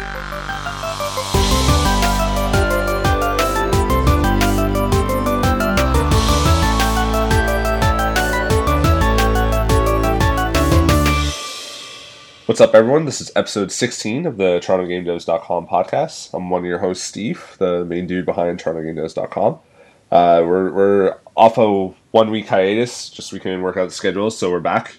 What's up, everyone? This is episode 16 of the TorontoGameDevs.com podcast. I'm one of your hosts, Steve, the main dude behind TorontoGameDevs.com. Uh, we're, we're off a one week hiatus, just we can work out the schedules, so we're back.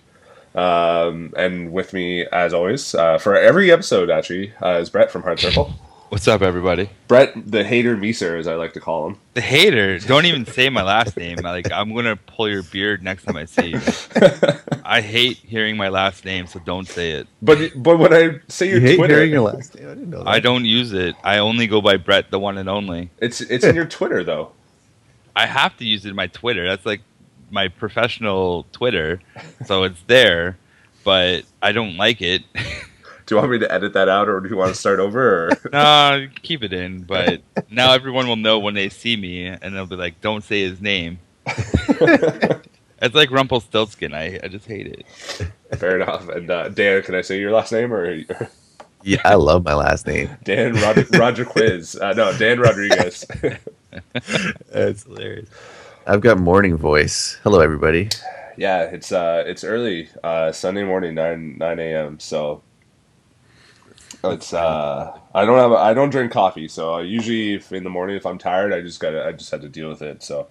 Um, and with me, as always, uh, for every episode, actually, uh, is Brett from Hard Circle. What's up, everybody? Brett, the hater Meeser, as I like to call him. The hater. Don't even say my last name. Like I'm gonna pull your beard next time I see you. I hate hearing my last name, so don't say it. But but when I say your You hate Twitter, hearing your last name. I didn't know that. I don't use it. I only go by Brett, the one and only. it's it's in your Twitter though. I have to use it in my Twitter. That's like my professional Twitter, so it's there. But I don't like it. Do you want me to edit that out, or do you want to start over? Or? no, keep it in. But now everyone will know when they see me, and they'll be like, "Don't say his name." It's like Rumpelstiltskin. I I just hate it. Fair enough. And uh, Dan, can I say your last name or Yeah, I love my last name. Dan Roger, Roger Quiz? Uh, no, Dan Rodriguez. That's hilarious. I've got morning voice. Hello, everybody. yeah, it's uh, it's early uh, Sunday morning, nine nine a.m. So it's uh, I don't have I don't drink coffee, so I usually if in the morning if I'm tired, I just got to I just had to deal with it. So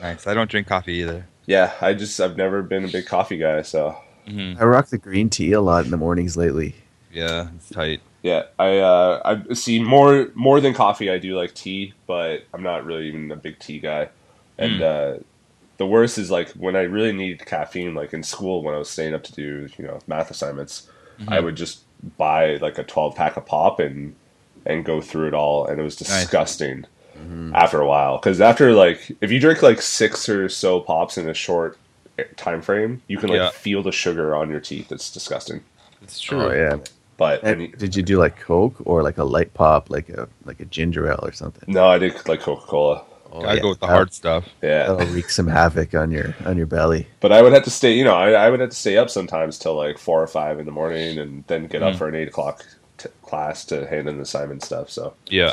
Nice. I don't drink coffee either. yeah, I just I've never been a big coffee guy. So hmm I rock the green tea a lot in the mornings lately. Yeah, it's tight. yeah, I uh, I see more more than coffee. I do like tea, but I'm not really even a big tea guy. And Mm. uh, the worst is like when I really needed caffeine, like in school when I was staying up to do you know math assignments, I Mhm. would just buy like a 12 pack of pop and and go through it all, and it was disgusting after a while. Because after like if you drink like six or so pops in a short time frame, you can like Yeah. feel the sugar on your teeth. It's disgusting. It's true. Oh yeah. But And did you do like Coke or like a light pop, like a like a ginger ale or something? no, I did like Coca Cola. Oh, I yeah. go with the That'll- hard stuff. Yeah. That'll wreak some havoc on your on your belly. But I would have to stay, you know, I, I would have to stay up sometimes till like four or five in the morning, and then get up Mm. for an eight o'clock t- class to hand in the assignment stuff. So Yeah.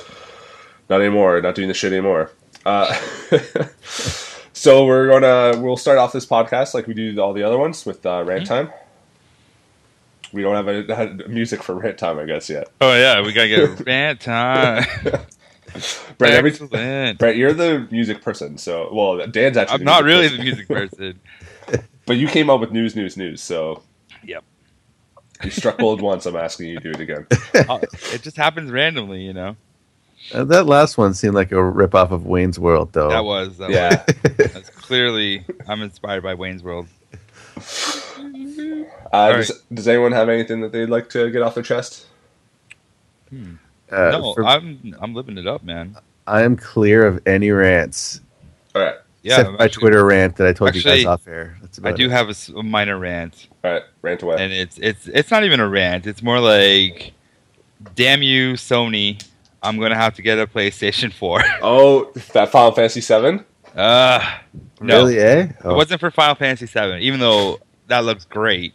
not anymore, not doing the shit anymore. Uh, so we're gonna we'll start off this podcast like we do all the other ones with uh, rant time. We don't have a, had music for rant time, I guess yet. Oh yeah, we gotta get rant time. Brett, every, Brett, you're the music person, so well, Dan's actually. I'm not really person. the music person. but you came up with news, news, news. So Yep. you struck gold once. I'm asking you to do it again. Uh, it just happens randomly, you know. Uh, that last one seemed like a rip off of Wayne's World, though. That was that Yeah. was that's clearly I'm inspired by Wayne's World. Uh, All does, does anyone have anything that they'd like to get off their chest? Uh, no, for- I'm I'm living it up, man. I am clear of any rants All right, Yeah, except I'm my actually- Twitter rant that I told you guys off air. That's I do it. have a minor rant, all right, rant away. and it's it's it's not even a rant. It's more like, damn you, Sony! I'm gonna have to get a PlayStation 4. oh, that Final Fantasy Seven. uh, no, Really, eh? Oh. It wasn't for Final Fantasy VII, even though that looks great.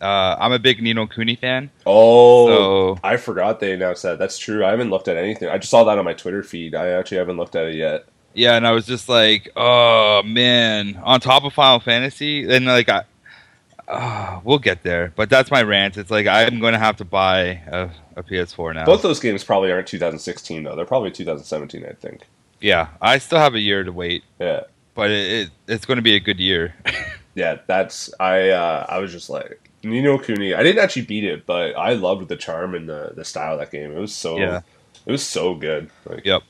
Uh, I'm a big Ni no Kuni fan, Oh, so I forgot they announced that. That's true. I haven't looked at anything. I just saw that on my Twitter feed. I actually haven't looked at it yet. yeah, and I was just like, oh man, on top of Final Fantasy, and like I, uh, we'll get there, but that's my rant. It's like I'm going to have to buy a, a PS4 now. Both those games probably aren't 2016 though. They're probably 2017, I think. yeah, I still have a year to wait, Yeah, but it, it it's going to be a good year. yeah. That's I. Uh, I was just like Ni no Kuni. I didn't actually beat it, but I loved the charm and the the style of that game. It was so. Yeah. It was so good. Like, Yep.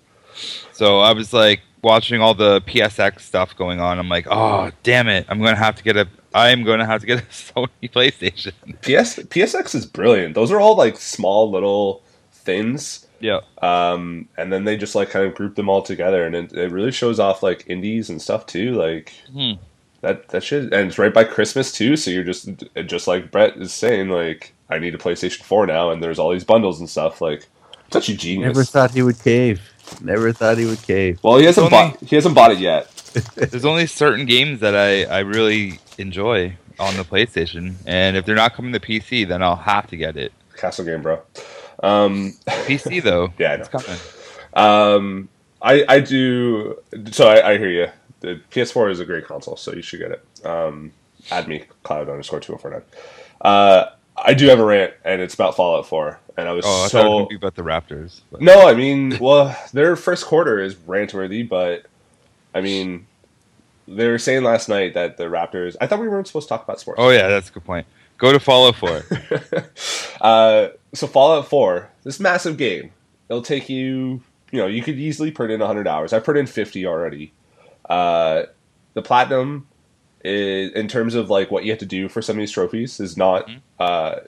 So I was like watching all the PSX stuff going on. I'm like, oh damn it! I'm going to have to get a. I am going to have to get a Sony PlayStation. PS PSX is brilliant. Those are all like small little things. Yeah. Um, and then they just like kind of group them all together, and it, it really shows off like indies and stuff too. Like Hmm. That that shit, and it's right by Christmas too. So you're just just like Brett is saying, like I need a PlayStation Four now, and there's all these bundles and stuff. Like such a genius. Never thought he would cave. Never thought he would cave. well, he hasn't only- bought he hasn't bought it yet. There's only certain games that I, I really enjoy on the PlayStation, and if they're not coming to PC, then I'll have to get it. Castle game, bro. Um, PC though. Yeah, I it's coming. um, I I do. So I, I hear you. The PS4 is a great console, so you should get it. Um, add me cloud underscore two zero four nine. Uh, I do have a rant, and it's about Fallout Four, and I was Oh, I it so gonna be about the Raptors. But. No, I mean, well, their first quarter is rant worthy, but I mean, they were saying last night that the Raptors. I thought we weren't supposed to talk about sports. Oh yeah, that's a good point. Go to Fallout 4. uh, so Fallout Four, this massive game, it'll take you. You know, you could easily put in 100 hours. I put in 50 already. Uh, the platinum, is, in terms of like what you have to do for some of these trophies, is not uh,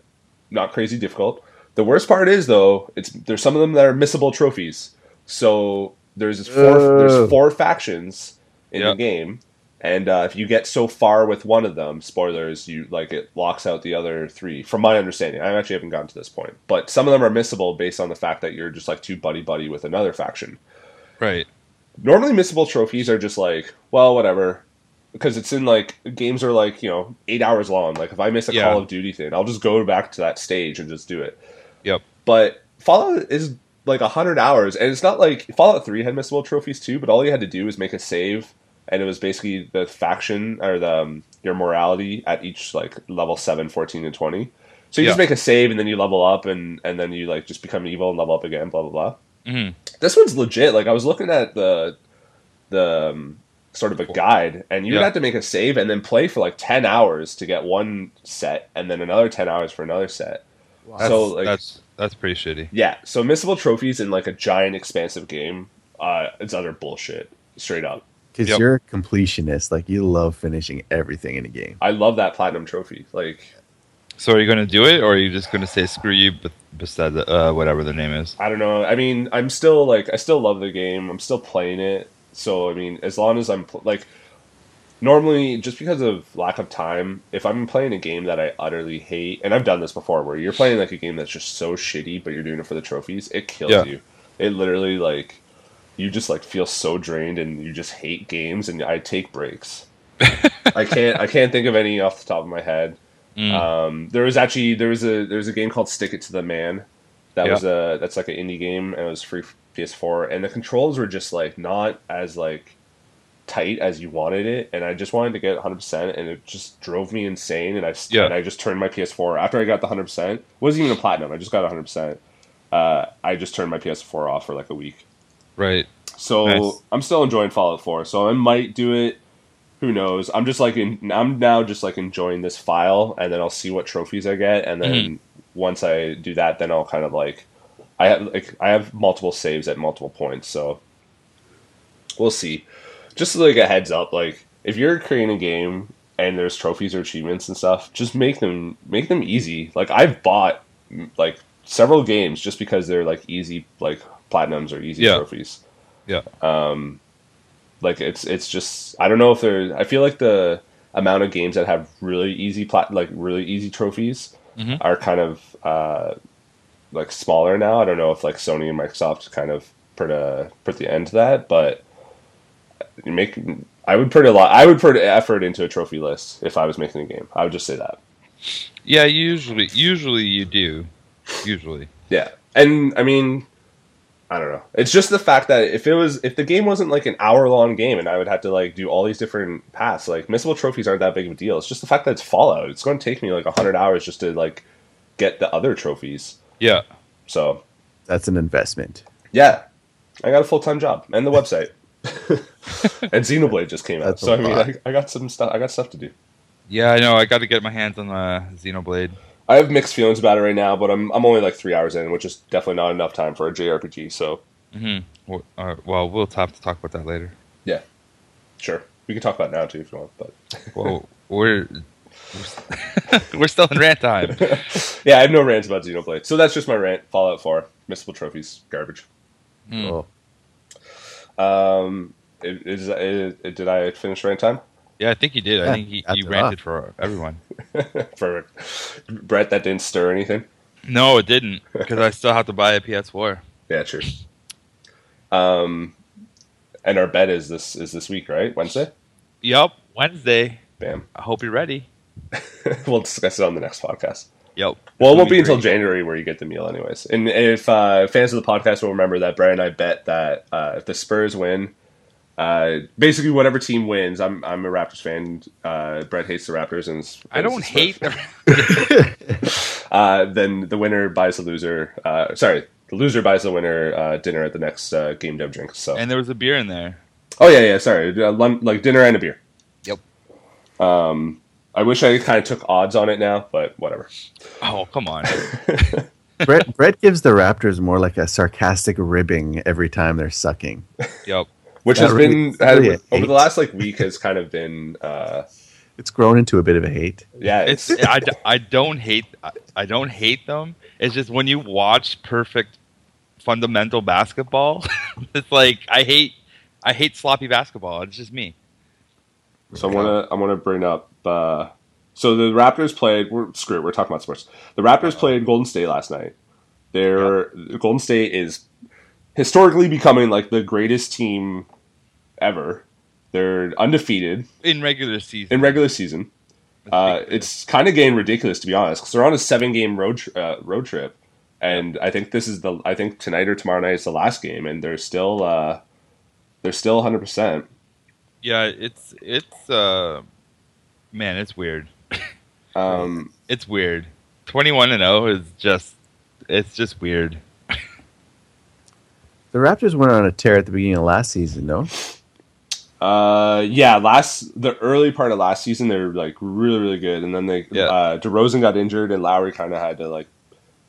not crazy difficult. The worst part is though, it's there's some of them that are missable trophies. So there's four Ugh. there's four factions in Yeah. the game, and uh, if you get so far with one of them, spoilers, you like it locks out the other three. From my understanding, I actually haven't gotten to this point, but some of them are missable based on the fact that you're just like too buddy buddy with another faction. right. Normally, missable trophies are just like, well, whatever, because it's in like games are like you know eight hours long. Like if I miss a Yeah. Call of Duty thing, I'll just go back to that stage and just do it. Yep. But Fallout is like hundred hours, and it's not like Fallout Three had missable trophies too. But all you had to do was make a save, and it was basically the faction or the um, your morality at each like level 7, 14, and twenty. So you just make a save, and then you level up, and and then you like just become evil and level up again. Blah blah blah. Hmm This one's legit. Like I was looking at the the um, sort of a guide, and you would Yeah. have to make a save and then play for like ten hours to get one set, and then another ten hours for another set. That's, So, like- that's that's pretty shitty. Yeah, so missable trophies in like a giant expansive game, uh, it's utter bullshit. Straight up, Because Yep. you're a completionist. Like you love finishing everything in a game. I love that platinum trophy. Like So are you going to do it, or are you just going to say screw you, Bethesda, uh, whatever the name is? I don't know. I mean, I'm still like I still love the game. I'm still playing it. So I mean, as long as I'm pl- like normally just because of lack of time, if I'm playing a game that I utterly hate, and I've done this before where you're playing like a game that's just so shitty but you're doing it for the trophies, it kills Yeah. you. It literally like you just like feel so drained and you just hate games and I take breaks. I can't I can't think of any off the top of my head. Mm. Um, there was actually there was a there was a game called Stick It to the Man. That Yeah. was a that's like an indie game and it was free PS4 and the controls were just like not as like tight as you wanted it and I just wanted to get 100% and it just drove me insane and I Yeah. and I just turned my PS4 after I got the 100% wasn't even a platinum I just got 100% uh, I just turned my PS4 off for like a week Right. so Nice. I'm still enjoying Fallout 4. So I might do it. Who knows? I'm just like in, I'm now just like enjoying this file, and then I'll see what trophies I get, and then Mm-hmm. once I do that, then I'll kind of like I have like I have multiple saves at multiple points, so we'll see. Just like a heads up, like if you're creating a game and there's trophies or achievements and stuff, just make them make them easy. Like I've bought like several games just because they're like easy like platinums or easy Yeah. trophies Yeah. Like it's it's just I don't know if there's I feel like the amount of games that have really easy plat like really easy trophies Mhm. are kind of uh, like smaller now. I don't know if like Sony and Microsoft kind of put a put the end to that, but you make I would put a lot I would put effort into a trophy list if I was making a game. I would just say that. Yeah. Usually, usually you do. Usually. Yeah. And I mean I don't know. It's just the fact that if it was if the game wasn't like an hour long game and I would have to like do all these different paths, like missable trophies aren't that big of a deal. It's just the fact that it's Fallout. It's going to take me like hundred hours just to like get the other trophies. Yeah. So That's an investment. yeah, I got a full time job and the website. and Xenoblade just came out, That's a so I mean. I, I got some stuff. I got stuff to do. Yeah. I know. I got to get my hands on the Xenoblade. I have mixed feelings about it right now, but I'm I'm only like three hours in, which is definitely not enough time for a JRPG. So hmm Well, uh, well, we'll have to talk about that later. yeah, sure, we can talk about it now too if you want. But Well, we're we're, st- we're still in rant time. yeah, I have no rants about Xenoblade. So that's just my rant. Fallout 4, missable trophies, garbage. Mm. Oh, Um, is, is, did I finish rant time? Yeah, I think he did. I think he, that's you ranted for everyone. For Brett, that didn't stir anything. No, it didn't because I still have to buy a PS4. Yeah, true. Um, and our bet is this is this week, right? Wednesday. Yup, Wednesday. Bam. I hope you're ready. we'll discuss it on the next podcast. Yep. Well, it It's won't be gonna until. January where you get the meal, anyways. And if uh, fans of the podcast will remember that Brad and I bet that uh, if the Spurs win, uh, basically whatever team wins, I'm I'm a Raptors fan. Uh, Brett hates the Raptors, and I don't is a Spurs hate fan. the. Uh, then the winner buys the loser. Uh, sorry, the loser buys the winner uh, dinner at the next uh, game dev drink. So, and there was a beer in there. oh yeah, yeah, sorry, uh, lun- like dinner and a beer. Yep. Um, I wish I kind of took odds on it now, but whatever. Oh come on. Brett, Brett gives the Raptors more like a sarcastic ribbing every time they're sucking. Yep. Which That has really- been really had- over the last like week has kind of been uh, It's grown into a bit of a hate. yeah It's it's, I, d- I don't hate I, I don't hate them. It's just when you watch perfect fundamental basketball, it's like I hate I hate sloppy basketball. It's just me. so I want to I want to bring up uh, so the Raptors played we're screw it, we're talking about sports the Raptors played Golden State last night they're Golden State is historically becoming like the greatest team ever they're undefeated In regular season. in regular season uh, it's kind of getting ridiculous to be honest because they're on a seven game road tr- uh, road trip and I think this is the I think tonight or tomorrow night is the last game and they're still uh, they're still 100 percent yeah, it's it's uh man, it's weird. um, It's weird. Twenty one and zero is just it's just weird. The Raptors went on a tear at the beginning of last season, no? Uh, yeah, last the early part of last season they were like really really good, and then they Yeah. uh, DeRozan got injured, and Lowry kind of had to like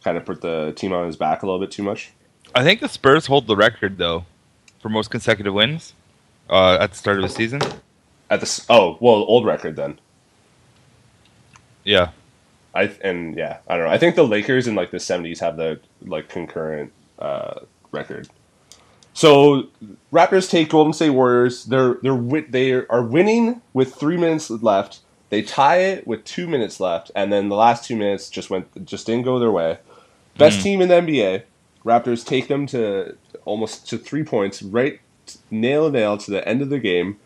kind of put the team on his back a little bit too much. I think the Spurs hold the record though for most consecutive wins uh, at the start of the season. At the s- oh well, old record then. Yeah, I and yeah, I don't know. I think the Lakers in like the seventies have the like concurrent uh, record. So Raptors take Golden State Warriors. They're they're they are winning with three minutes left. They tie it with two minutes left, and then the last two minutes just went just didn't go their way. Best Mm. team in the NBA. Raptors take them to almost to three points, right nail nail to the end of the game.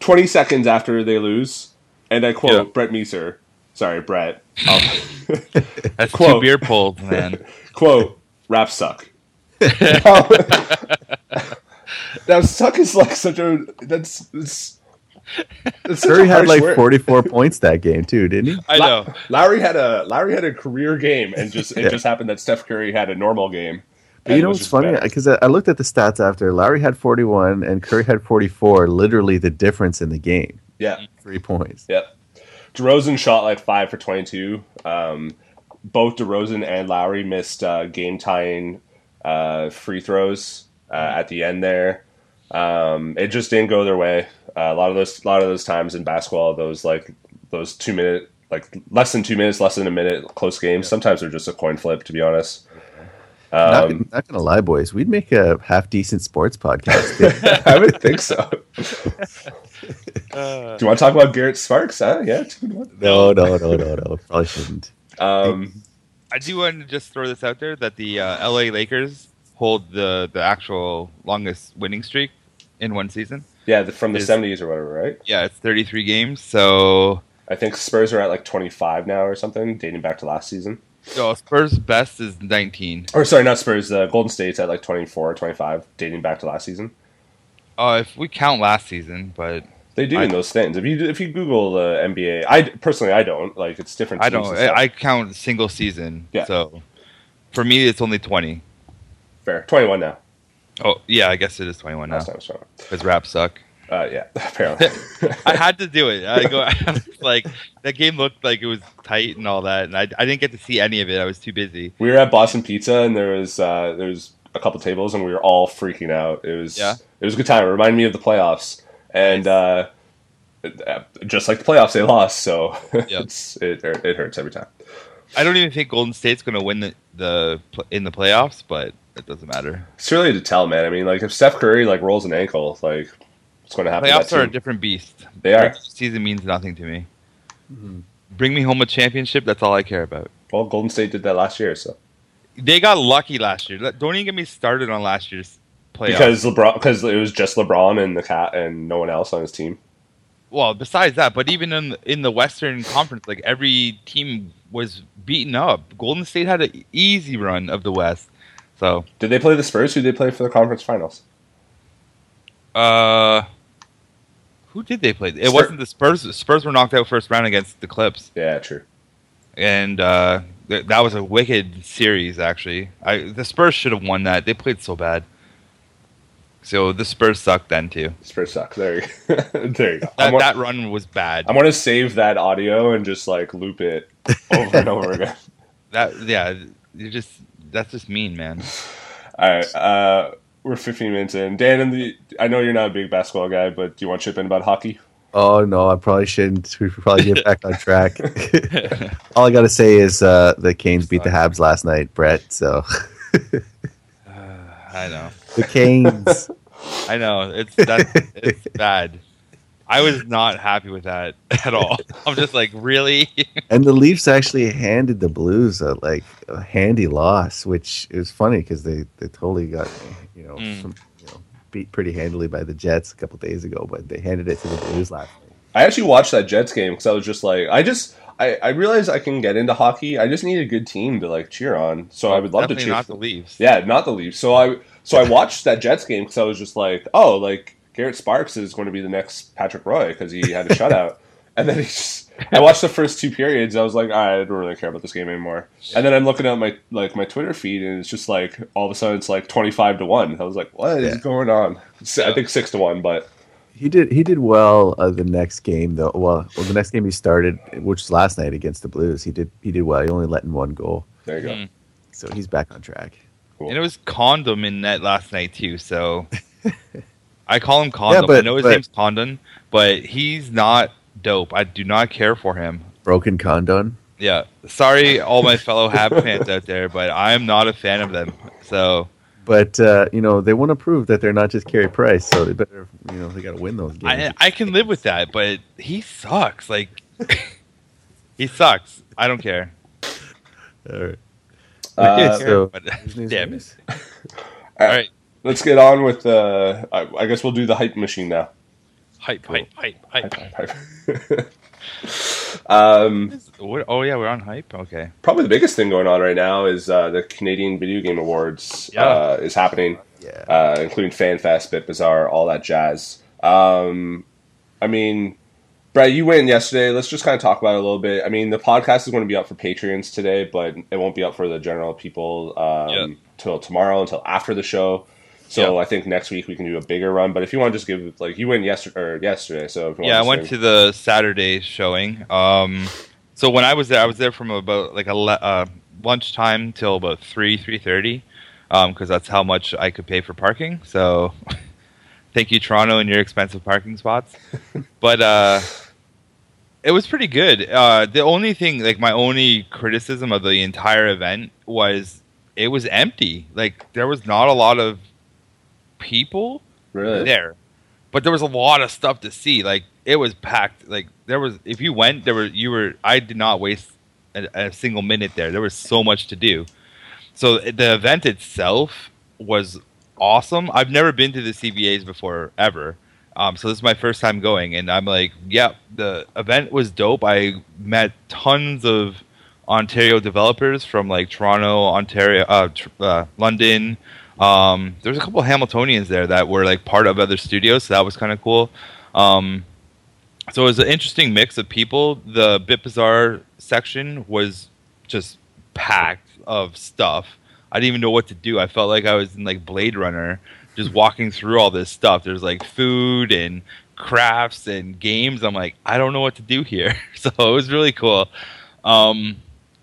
Twenty seconds after they lose, and I quote Yeah. Brett Meeser. Sorry, Brett. Um, that's two Quote. beer pulls, man. quote raps suck now suck is like such a that's it's, it's such Curry had like word. 44 points that game, too, didn't he? I know. Lowry had a Lowry had a career game and just it Yeah. just happened that Steph Curry had a normal game But you know was what's funny? Because I I looked at the stats after. Lowry had 41 and Curry had 44, literally the difference in the game. yeah Three points. Yep. DeRozan shot like five for 22. Um, both DeRozan and Lowry missed uh, game tying uh, free throws uh, at the end there. Um, it just didn't go their way. Uh, a lot of those, a lot of those times in basketball, those like those two minute, like less than two minutes, less than a minute, close games. Sometimes they're just a coin flip, to be honest. not, Um, not gonna lie, boys, we'd make a half decent sports podcast. I would think so. Do you want to talk about Garrett Sparks? Huh? Yeah, it's a good one. no, no, no, no, no. Probably shouldn't. Um, I do want to just throw this out there that the uh, LA Lakers hold the the actual longest winning streak in one season. yeah, the, from the Is- seventies or whatever, right? Yeah, it's 33 games. So, I think Spurs are at like 25 now or something, dating back to last season. so Spurs best is 19. Or sorry, not Spurs. Uh, Golden State's at like 24 or 25, dating back to last season. Uh, if we count last season, but They do I- in those things. If you if you Google the NBA, I personally I don't like it's different. I don't. I, count single season. Yeah. So, for me, it's only 20. fair 21 now. Oh, yeah, I guess it is 21 now Last time I was trying. because raps suck. Uh, yeah, apparently. I had to do it. I go I was like that game looked like it was tight and all that, and I, I didn't get to see any of it. I was too busy. we were at Boston Pizza and there was uh, there was a couple tables and we were all freaking out. It was Yeah. it was a good time. It reminded me of the playoffs and uh, uh, just like the playoffs, they lost. So it's it it hurts every time. I don't even think Golden State's going to win the, the in the playoffs, but it doesn't matter. It's really to tell, man. I mean, like if Steph Curry like rolls an ankle, like what's going to happen? to Playoffs that are a different beast. They are. Regular Season means nothing to me. Bring me home a championship. That's all I care about. Well, Golden State did that last year, so They got lucky last year. Don't even get me started on last year's playoffs. because LeBron, because it was just LeBron and the cat and no one else on his team. well, besides that, but even in in the Western Conference, like every team was beaten up. Golden State had an easy run of the West. So, Did they play the Spurs? Who did they play for the conference finals? uh, who did they play? It wasn't the Spurs. The Spurs were knocked out first round against the Clips, Yeah, true. and uh, th- that was a wicked series. Actually, I the Spurs should have won that. They played so bad. So the Spurs suck then too. Spurs suck. There, you, there you go. That, I'm, wa- that run was bad. I'm going to save that audio and just like loop it over and over again. That yeah, you just that's just mean, man. All right, uh, we're 15 minutes in. Dan, and the I know you're not a big basketball guy, but do you want to chip in about hockey? Oh no, I probably shouldn't. We should probably get back on track. All I got to say is uh, the Canes beat the Habs last night, Brett. So I know. The Canes. I know it's that it's bad. I was not happy with that at all. I'm just like, really? And the Leafs actually handed the Blues a like a handy loss, which is funny because they, they totally got you know Mm. some, you know beat pretty handily by the Jets a couple days ago, but they handed it to the Blues last night. I actually watched that Jets game because I was just like, I just, I, I realized I can get into hockey. I just need a good team to like cheer on. So I would love to cheer. not the Leafs. Yeah, not the Leafs. So I, so I watched that Jets game because I was just like, oh, like Garrett Sparks is going to be the next Patrick Roy because he had a shutout, and then he just. I watched the first two periods. I was like, ah, I don't really care about this game anymore. And then I'm looking at my like my Twitter feed, and it's just like all of a sudden it's like 25 to one. I was like, what is Yeah. going on? S- I Yeah. think six to one, but He did he did well uh, the next game though. Well, well, the next game he started, which was last night against the Blues, he did he did well. He only let in one goal, there you go. Mm. so he's back on track. Cool. And it was Condom in net last night too. So I call him Condom. Yeah, but- I know his but- name's Condon, but he's not dope. I do not care for him. Broken condon. Yeah, sorry, all my fellow Hab fans out there, but I'm not a fan of them. So But uh, you know they want to prove that they're not just Carey Price, so they better you know they got to win those games. I I can live with that, but he sucks. Like he sucks. I don't care. All right. Uh, so- But, damn it. news? All right, Let's get on with. Uh, I, I guess we'll do the hype machine now. hype, hype, hype, hype. Hype, hype, hype. um, What- Oh yeah, we're on hype. Okay. probably the biggest thing going on right now is uh, the Canadian Video Game Awards Yeah. uh, is happening, Yeah. uh, including FanFest, Bit Bazaar, all that jazz. Um, I mean, Brad, you went yesterday. Let's just kind of talk about it a little bit. I mean, the podcast is going to be up for Patreons today, but it won't be up for the general people um, Yeah. till tomorrow, until after the show. So Yeah. I think next week we can do a bigger run. But if you want to just give like you went yesterday or yesterday, so if you Yeah, I went to the Saturday showing. Um, so when I was there, I was there from about like a uh, lunchtime till about three three thirty, because that's how much I could pay for parking. So, thank you, Toronto, and your expensive parking spots. but uh, it was pretty good. Uh, the only thing, like my only criticism of the entire event was it was empty. Like there was not a lot of people really there. But there was a lot of stuff to see. Like it was packed. Like there was if you went, there were you were I did not waste a, a single minute there. There was so much to do. So the event itself was awesome. I've never been to the CBAs before ever. Um, so this is my first time going, and I'm like, yeah, the event was dope. I met tons of Ontario developers from like Toronto, Ontario, uh, tr- uh, London. Um, there was a couple of Hamiltonians there that were like part of other studios, so that was kind of cool. Um, so it was an interesting mix of people. The Bit Bazaar section was just packed of stuff. I didn't even know what to do. I felt like I was in like Blade Runner, just walking through all this stuff. There's like food and crafts and games. I'm like, I don't know what to do here. So it was really cool. Um,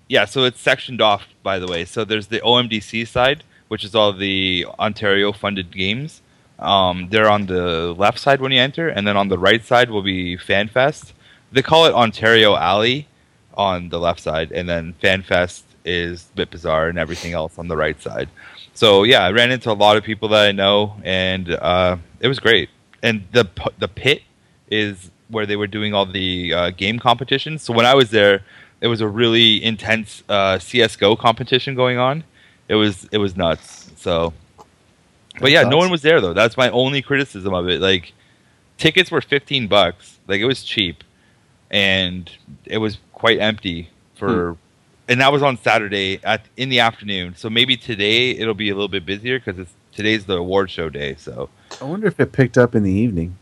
yeah, so it's sectioned off, by the way. So there's the OMDC side, which is all the Ontario funded games. Um, they're on the left side when you enter, and then on the right side will be FanFest. They call it Ontario Alley on the left side, and then FanFest is Bit Bazaar and everything else on the right side. So yeah, I ran into a lot of people that I know, and uh, it was great. And the the pit is where they were doing all the uh, game competitions. So when I was there, it was a really intense uh, CS:GO competition going on. It was it was nuts. So, but yeah, no one was there though. That's my only criticism of it. Like, tickets were 15 bucks. Like it was cheap, and it was quite empty for. And that was on Saturday at in the afternoon. So maybe today it'll be a little bit busier because it's today's the award show day. So I wonder if it picked up in the evening.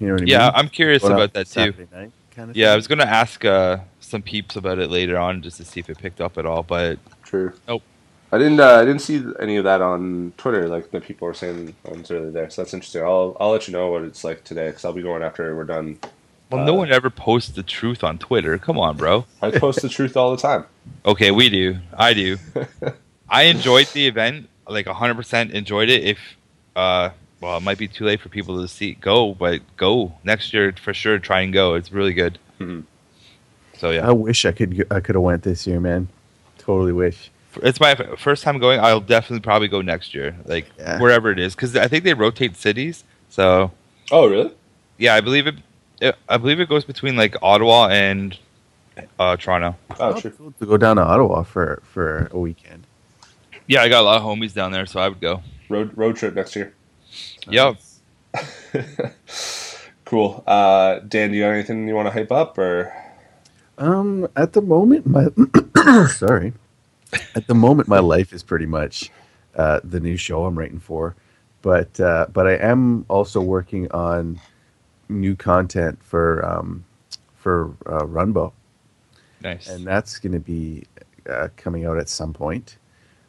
You know what I mean? yeah, I'm curious Going about that too. Night kind of Yeah, I was gonna ask uh, some peeps about it later on just to see if it picked up at all. But True. Nope. I didn't. Uh, I didn't see any of that on Twitter. Like the people were saying on earlier there. So that's interesting. I'll I'll let you know what it's like today because I'll be going after we're done. well, no Uh, one ever posts the truth on Twitter. Come on, bro. I post the truth all the time. Okay, we do. I do. I enjoyed the event, like 100% enjoyed it. If, uh, well, it might be too late for people to see go, but go next year for sure. Try and go. It's really good. Mhm. So yeah, I wish I could. I could have went this year, man. Totally wish. It's my first time going. I'll definitely probably go next year, like Yeah. wherever it is, because I think they rotate cities. So Oh really? yeah, I believe it, it. I believe it goes between like Ottawa and uh, Toronto. Oh I'd true. love To go down to Ottawa for for a weekend. Yeah, I got a lot of homies down there, so I would go. Road road trip next year. Yep. cool. Uh, Dan, do you got anything you want to hype up or? Um, at the moment, my sorry, at the moment, my life is pretty much uh, the new show I'm writing for, but uh, but I am also working on new content for um, for uh, Runbow, Nice. and that's going to be uh, coming out at some point.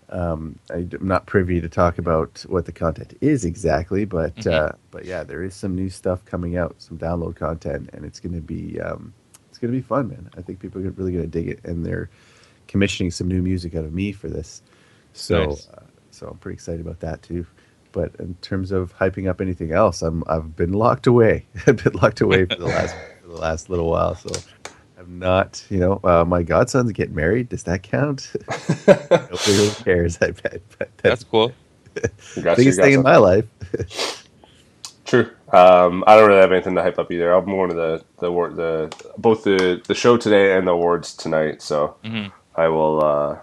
Um, I, am not privy to talk about what the content is exactly, but Mhm. uh, but yeah, there is some new stuff coming out, some download content, and it's going to be um, it's going to be fun, man. I think people are really going to dig it, and they're commissioning some new music out of me for this. So Nice. uh, so I'm pretty excited about that too. But in terms of hyping up anything else, I'm I've been locked away. I've been locked away for the last for the last little while. So I'm not, you know, uh, my godson's getting married. Does that count? Nobody really cares. I bet. But That's that's cool. the biggest thing in my life. True. Um, I don't really have anything to hype up either. I'm going to the the award, the both the the show today and the awards tonight. So Mhm. I will. Uh,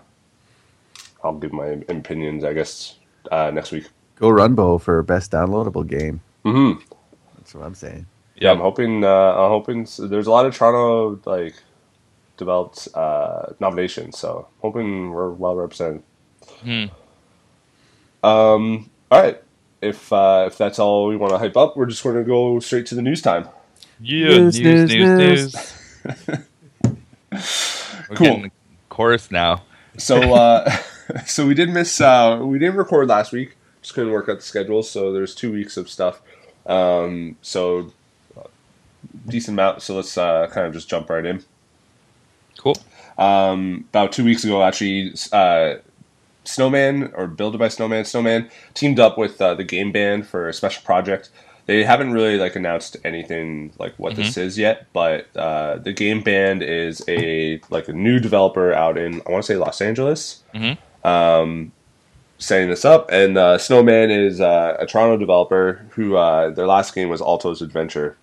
I'll give my opinions. I guess uh, next week. Go Runbow for best downloadable game. hmm That's what I'm saying. Yeah, I'm hoping. Uh, I'm hoping s- there's a lot of Toronto like developed uh, nominations. So hoping we're well represented. Hmm. Um, all right. If uh, if that's all we want to hype up, we're just going to go straight to the news time. Yeah, News, news, news, news, news. We're Cool. Chorus now. So uh, so we did miss. Uh, we didn't record last week. Just couldn't work out the schedule. So there's two weeks of stuff. Um, so decent amount. So let's uh, kind of just jump right in. Cool. um, about two weeks ago, actually, uh, Snowman or Builded by Snowman, Snowman teamed up with uh, the Game Band for a special project. They haven't really like announced anything like what this is yet, but uh, the Game Band is a like a new developer out in I want to say Los Angeles, Mhm. um, setting this up. And uh, Snowman is uh, a Toronto developer who uh, their last game was Alto's Adventure.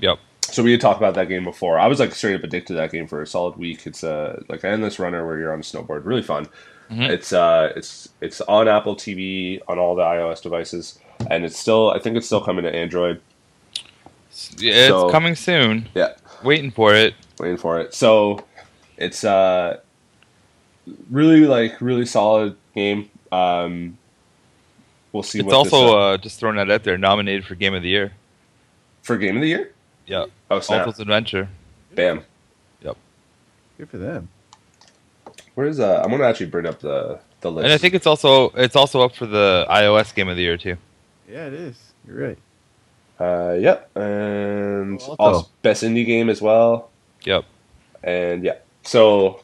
Yep. So we had talked about that game before. I was like straight up addicted to that game for a solid week. It's a like an endless runner where you're on a snowboard, really fun. Mhm. It's uh, it's it's on Apple TV on all the iOS devices, and it's still I think it's still coming to Android. Yeah, It's So- coming soon. Yeah, Waiting for it. waiting for it. So it's uh, really like really solid game. Um, we'll see. It's what this, also uh, uh, just throwing that out there, nominated for Game of the Year. for game of the year. Yeah. Oh snap! Alto's Adventure. Bam. Yep. Good for them. Where is uh? I'm gonna actually bring up the the list. And I think it's also it's also up for the iOS Game of the Year too. Yeah, it is. You're right. Uh, yep, and Oh, also best indie game as well. Yep. And yeah, so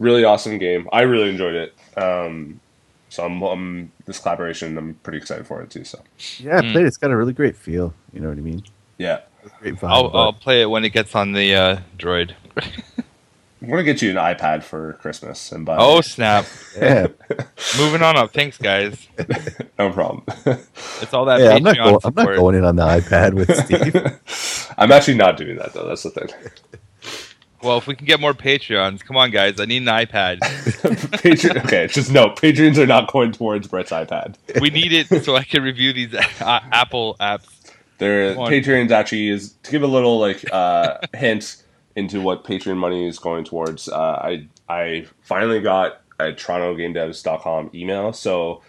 really awesome game. I really enjoyed it. Um, so I'm, I'm this collaboration. I'm pretty excited for it too. So Yeah, I Mm. played. it. It's got a really great feel. You know what I mean? yeah, Great vibe. I'll, but- I'll play it when it gets on the uh, Droid. I'm gonna get you an iPad for Christmas and buy. Oh snap! yeah, Moving on up. Thanks, guys. no problem. It's all that yeah. I'm not, Patreon going, I'm not going in on the iPad with Steve. I'm actually not doing that though. That's the thing. Well, if we can get more Patreons, come on, guys. I need an iPad. Patreon. Okay, just no. Patreons are not going towards Brett's iPad. we need it so I can review these uh, Apple apps. Their Patreon's actually is to give a little like uh, hint into what Patreon money is going towards. Uh, I I finally got a TorontoGameDevs.com email, so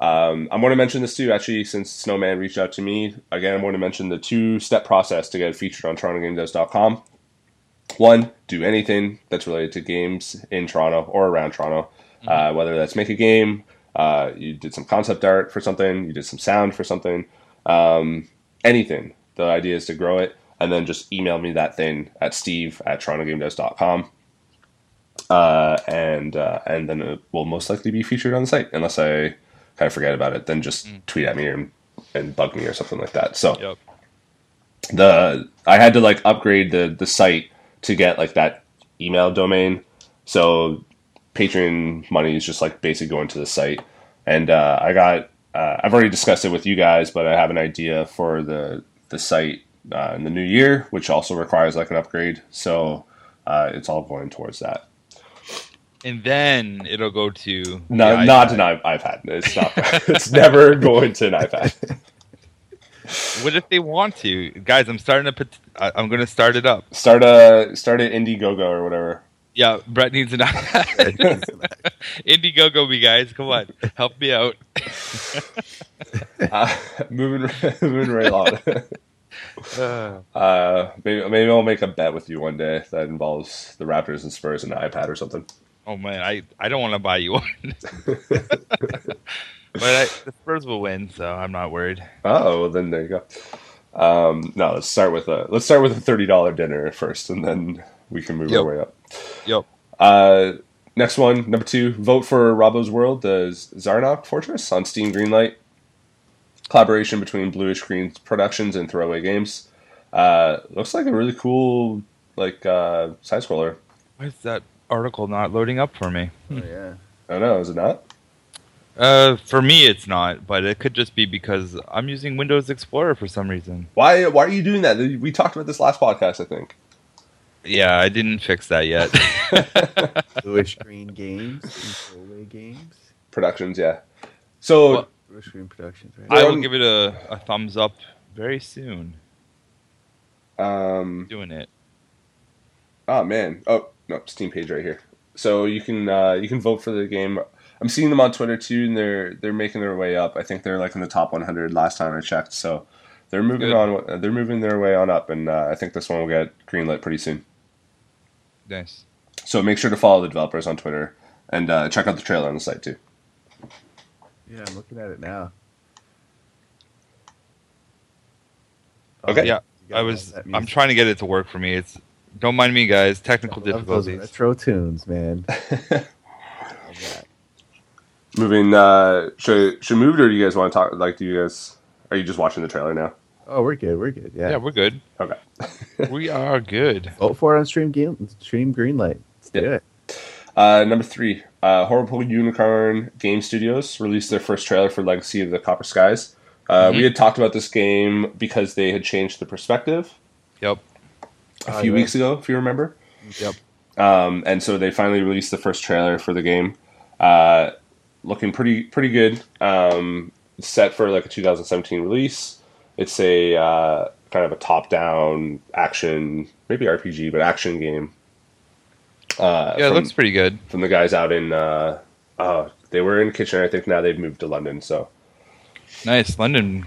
um, I'm going to mention this too. Actually, since Snowman reached out to me again, I'm going to mention the two step process to get featured on TorontoGameDevs.com. One, do anything that's related to games in Toronto or around Toronto, uh, whether that's make a game, uh, you did some concept art for something, you did some sound for something, um, anything. The idea is to grow it, and then just email me that thing at steve at torontogamedevs.com. Uh, and uh, and then it will most likely be featured on the site unless I kind of forget about it. Then just tweet at me and, and bug me or something like that. So Yep. the I had to like upgrade the the site to get like that email domain. So Patreon money is just like basically going to the site, and uh, I got uh, I've already discussed it with you guys, but I have an idea for the the site uh, in the new year, which also requires like an upgrade. So uh, it's all going towards that. And then it'll go to No, the not iPad. an i- iPad. It's not. it's never going to an iPad. What if they want to, guys? I'm starting to put. I- I'm going to start it up. Start a start an Indiegogo or whatever. Yeah, Brett needs an iPad. Indiegogo, me guys, come on, help me out. Uh, moving moving right along. Uh, Uh, maybe maybe I'll make a bet with you one day that involves the Raptors and Spurs and an iPad or something. oh man, I I don't want to buy you one, but I, the Spurs will win, so I'm not worried. Oh, well, then there you go. Um, no, let's start with a let's start with a thirty dollar dinner first, and then we can move Yep. our way up. Yep. Uh, next one, number two, vote for Robbo's World, the Zarnok Fortress on Steam Greenlight. Collaboration between Bluish Green Productions and Throwaway Games. Uh, looks like a really cool like uh, side scroller. Why is that article not loading up for me? Oh, yeah. I don't know, is it not? Uh, for me, it's not, but it could just be because I'm using Windows Explorer for some reason. Why why are you doing that? We talked about this last podcast, I think. Yeah, I didn't fix that yet. Bluish Green Games, Throwaway Games. Productions, yeah. So Well- Bluish Green Productions, right? I will Um, give it a, a thumbs up very soon. um Doing it. oh man. Oh no, it's Steam page right here. So you can uh, you can vote for the game. I'm seeing them on Twitter too, and they're they're making their way up. I think they're like in the top 100 last time I checked. So they're moving Good. on. They're moving their way on up, and uh, I think this one will get greenlit pretty soon. Nice. So make sure to follow the developers on Twitter and uh, check out the trailer on the site too. Yeah, I'm looking at it now. Okay. Yeah, I was. I'm trying to get it to work for me. It's. Don't mind me, guys. Technical I love those difficulties. retro tunes, man. Moving. Uh, should should move, it, or do you guys want to talk? Like, do you guys are you just watching the trailer now? Oh, we're good. We're good. Yeah. Yeah, we're good. Okay. we are good. Vote for it on Stream Game, Stream Greenlight. Let's do Yeah. it. Uh, number three, uh, Horrible Unicorn Game Studios released their first trailer for Legacy of the Copper Skies. Uh, Mhm. We had talked about this game because they had changed the perspective Yep. a Oh, few weeks ago, if you remember. Yep. Um, and so they finally released the first trailer for the game. Uh, looking pretty pretty good. Um, set for like a 2017 release. It's a uh, kind of a top-down action, maybe RPG, but action game. Uh, Yeah, it looks pretty good. from the guys out in uh, uh they were in Kitchener. I think now they've moved to London. So Nice. London.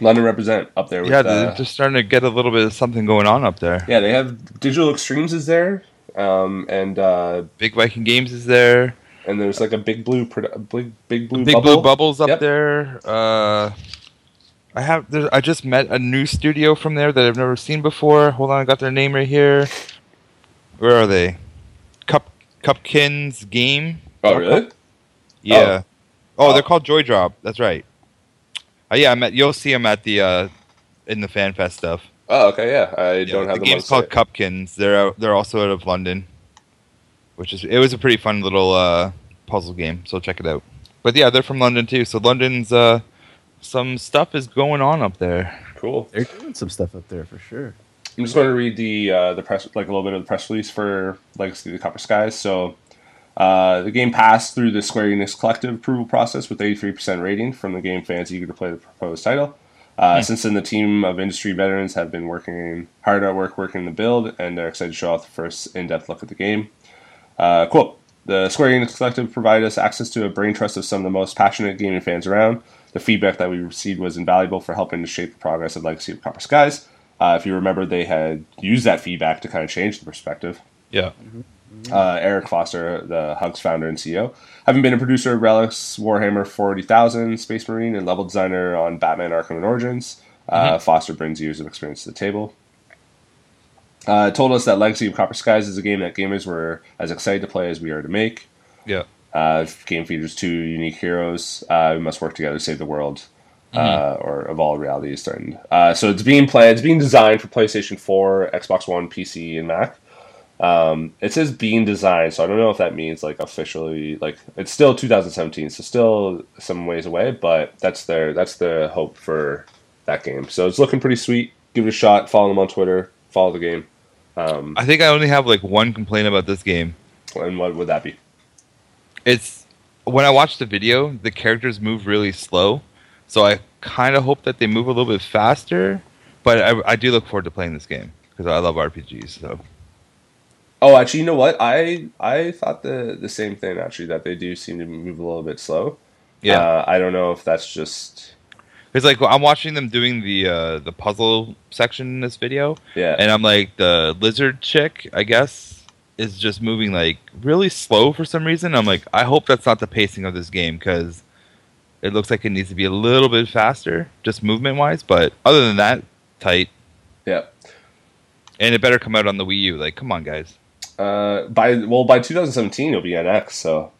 London represent up there. With, Yeah, uh, they're just starting to get a little bit of something going on up there. yeah, they have Digital Extremes is there, um, and uh, Big Viking Games is there. and there's like a big blue produ- big big blue Big bubble. Blue Bubbles up Yep. there. Uh, I have. There, I just met a new studio from there that I've never seen before. Hold on, I got their name right here. Where are they? Cup Cupkins Game. Oh really? Yeah. Oh, Oh. they're called Joy Drop. That's right. Uh, yeah, I met. You'll see them at the uh, in the FanFest stuff. Oh okay, yeah. I Yeah, don't have the them game's called. Cupkins. They're out, they're also out of London, which is it was a pretty fun little uh, puzzle game. So check it out. But yeah, they're from London too. So London's uh, some stuff is going on up there. Cool. They're doing some stuff up there for sure. I'm just going to read the uh, the press like a little bit of the press release for Legacy of the Copper Skies. So uh, the game passed through the Square Enix collective approval process with 83% rating from the game fans eager to play the proposed title. Uh, Since then, the team of industry veterans have been working hard at work working the build, and they're excited to show off the first in-depth look at the game. Uh, quote: The Square Enix Collective provided us access to a brain trust of some of the most passionate gaming fans around. The feedback that we received was invaluable for helping to shape the progress of Legacy of Copper Skies. Uh, if you remember, they had used that feedback to kind of change the perspective. Yeah. Uh, Eric Foster, the Hugs founder and CEO, having been a producer of Relic's, Warhammer 40,000, Space Marine, and level designer on Batman Arkham and Origins, uh, Foster brings years of experience to the table. Uh, told us that Legacy of Copper Skies is a game that gamers were as excited to play as we are to make. Yeah. Uh, game features two unique heroes uh, who must work together to save the world, uh, or evolve reality is threatened. Uh, so it's being planned. It's being designed for PlayStation 4, Xbox One, PC, and Mac. Um, it says being designed, so I don't know if that means like officially. Like it's still 2017, so still some ways away. But that's their that's the hope for that game. So it's looking pretty sweet. Give it a shot. Follow them on Twitter. Follow the game. Um, I think I only have like one complaint about this game. and what would that be? It's when I watch the video, the characters move really slow, so I kind of hope that they move a little bit faster. But I, I do look forward to playing this game because I love RPGs. So Oh, actually, you know what? I I thought the the same thing actually that they do seem to move a little bit slow. yeah, Uh, I don't know if that's just it's like I'm watching them doing the uh, the puzzle section in this video, yeah. and I'm like the lizard chick, I guess, is just moving like really slow for some reason. I'm like, I hope that's not the pacing of this game because it looks like it needs to be a little bit faster, just movement wise. But other than that, tight. yeah. And it better come out on the Wii U. Like, come on, guys. Uh, by well by 2017 it'll be NX. So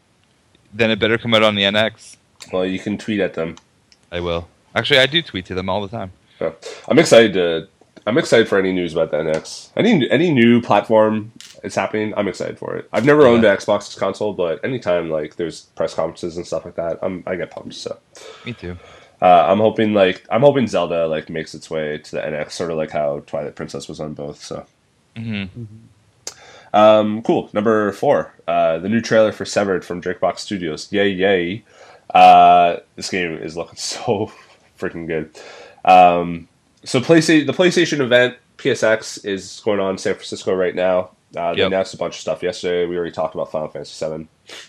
Then it better come out on the NX. well you can tweet at them. I will. Actually, I do tweet to them all the time. So, I'm excited to. I'm excited for any news about the NX. Any any new platform is happening. I'm excited for it. I've never owned Yeah. an Xbox console, but anytime like there's press conferences and stuff like that, I'm I get pumped. So Me too. uh, I'm hoping like I'm hoping Zelda like makes its way to the NX, sort of like how Twilight Princess was on both. So hmm um, cool. Number four, uh, the new trailer for Severed from DrinkBox Studios. Yay yay! Uh, this game is looking so freaking good. Um, so PlayStation, the PlayStation event PSX is going on in San Francisco right now. Uh, they Yep. announced a bunch of stuff yesterday. We already talked about Final Fantasy VII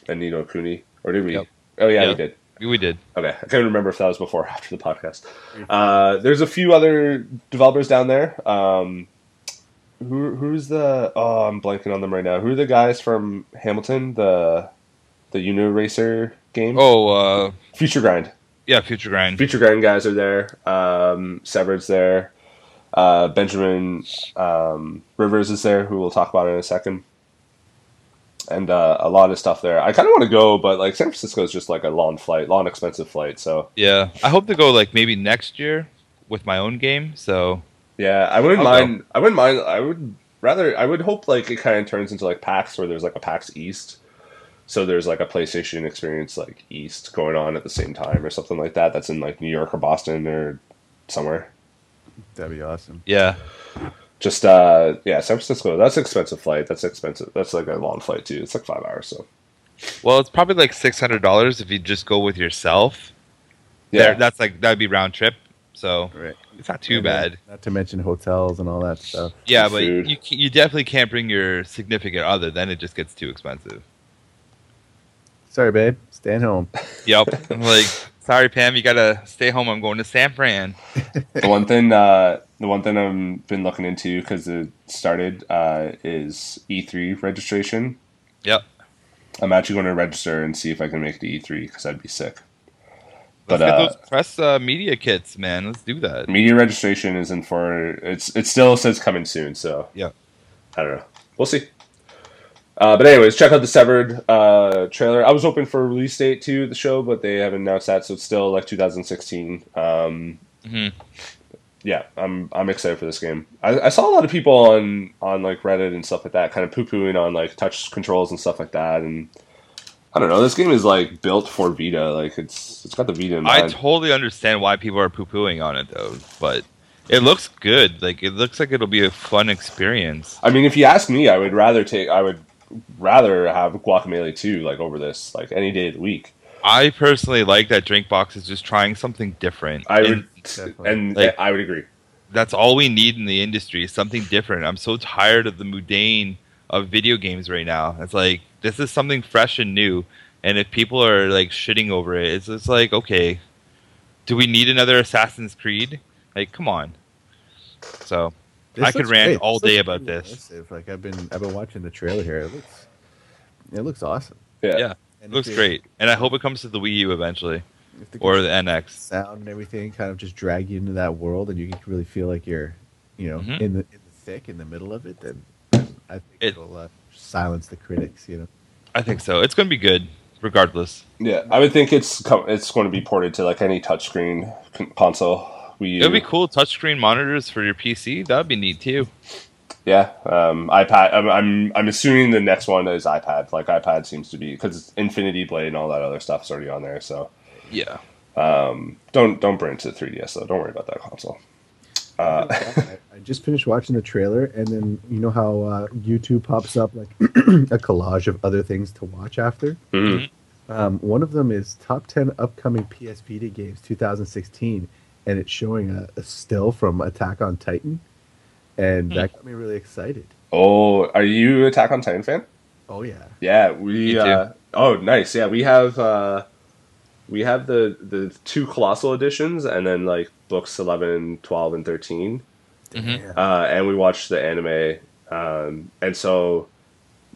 and Ni no Kuni, or did we? Yep. Oh yeah, we did. We did. Okay, I can't remember if that was before or after the podcast. Uh, there's a few other developers down there. Um, who who's the? Oh, I'm blanking on them right now. Who are the guys from Hamilton? The the Uniracer game. Oh, uh, Future Grind. Yeah, Future Grind. Future Grind guys are there. Um, Severed's there. Uh, Benjamin um, Rivers is there, who we'll talk about in a second. And uh, a lot of stuff there. I kind of want to go, but like San Francisco is just like a long flight, long expensive flight. So Yeah, I hope to go like maybe next year with my own game. So Yeah, I wouldn't I'll mind. I wouldn't mind. I would rather. I would hope like it kind of turns into like PAX where there's like a PAX East, so there's like a PlayStation experience like East going on at the same time or something like that. That's in like New York or Boston or somewhere. That'd be awesome. yeah, Just uh, yeah, San Francisco. That's an expensive flight. That's expensive. That's like a long flight too. It's like five hours. So well, it's probably like six hundred dollars if you just go with yourself. yeah, There, that's like that'd be round trip. So Right. it's not too And then, bad. Not to mention hotels and all that stuff. Yeah, but food. you you definitely can't bring your significant other. Then it just gets too expensive. Sorry, babe. Staying home. Yep. I'm like, sorry, Pam, you gotta stay home. I'm going to San Fran. the one thing uh, the one thing I've been looking into because it started uh, is E3 registration. Yep. I'm actually going to register and see if I can make it to E3 because I'd be sick. Let's But, get uh, those press uh, media kits, man. Let's do that. Media registration isn't for it's. It still says coming soon, so Yeah. I don't know. We'll see. Uh, but anyways, check out the Severed uh, trailer. I was hoping for a release date to the show, but they haven't announced that, so it's still like 2016. Um, Mhm. Yeah, I'm I'm excited for this game. I, I saw a lot of people on on like Reddit and stuff like that, kind of poo pooing on like touch controls and stuff like that, and I don't know. This game is like built for Vita. Like it's it's got the Vita in I totally understand why people are poo pooing on it though, but it looks good. Like it looks like it'll be a fun experience. I mean, if you ask me, I would rather take. I would rather have Guacamelee too, like over this like any day of the week. I personally like that DrinkBox is just trying something different. I And would Definitely. and Like- I would agree. That's all we need in the industry. is Something different. I'm so tired of the mundane of video games right now. It's like this is something fresh and new. And if people are like shitting over it, it's it's like okay, do we need another Assassin's Creed? Like, come on. So This I could rant great. all This day about pretty this. impressive. Like I've been, I've been watching the trailer here. It looks, it looks awesome. Yeah. Yeah. It looks great, and I hope it comes to the Wii U eventually the or the NX. sound and everything kind of just drag you into that world, and you can really feel like you're, you know, Mhm. in the in the thick, in the middle of it. Then, then I think It- it, will uh, silence the critics. You know. I think so. It's going to be good, regardless. Yeah, I would think it's it's going to be ported to like any touchscreen con- console. We It would be cool touchscreen monitors for your PC. That would be neat too. Yeah, um, iPad. I'm, I'm I'm assuming the next one is iPad. Like iPad seems to be because Infinity Blade and all that other stuff's already on there. So Yeah. um, don't don't bring it to 3DS though. Don't worry about that console. Uh, I, I just finished watching the trailer, and then you know how uh, YouTube pops up like a collage of other things to watch after. mhm. Um, one of them is top ten upcoming PS Vita games 2016, and it's showing a, a still from Attack on Titan, and that got me really excited. Oh, are you Attack on Titan fan? Oh yeah, Yeah, we. Me. Uh, oh, nice. Yeah, we have uh, we have the the two colossal editions, and then like books 11, 12, and thirteen. Mhm. Uh, and we watched the anime. Um, and so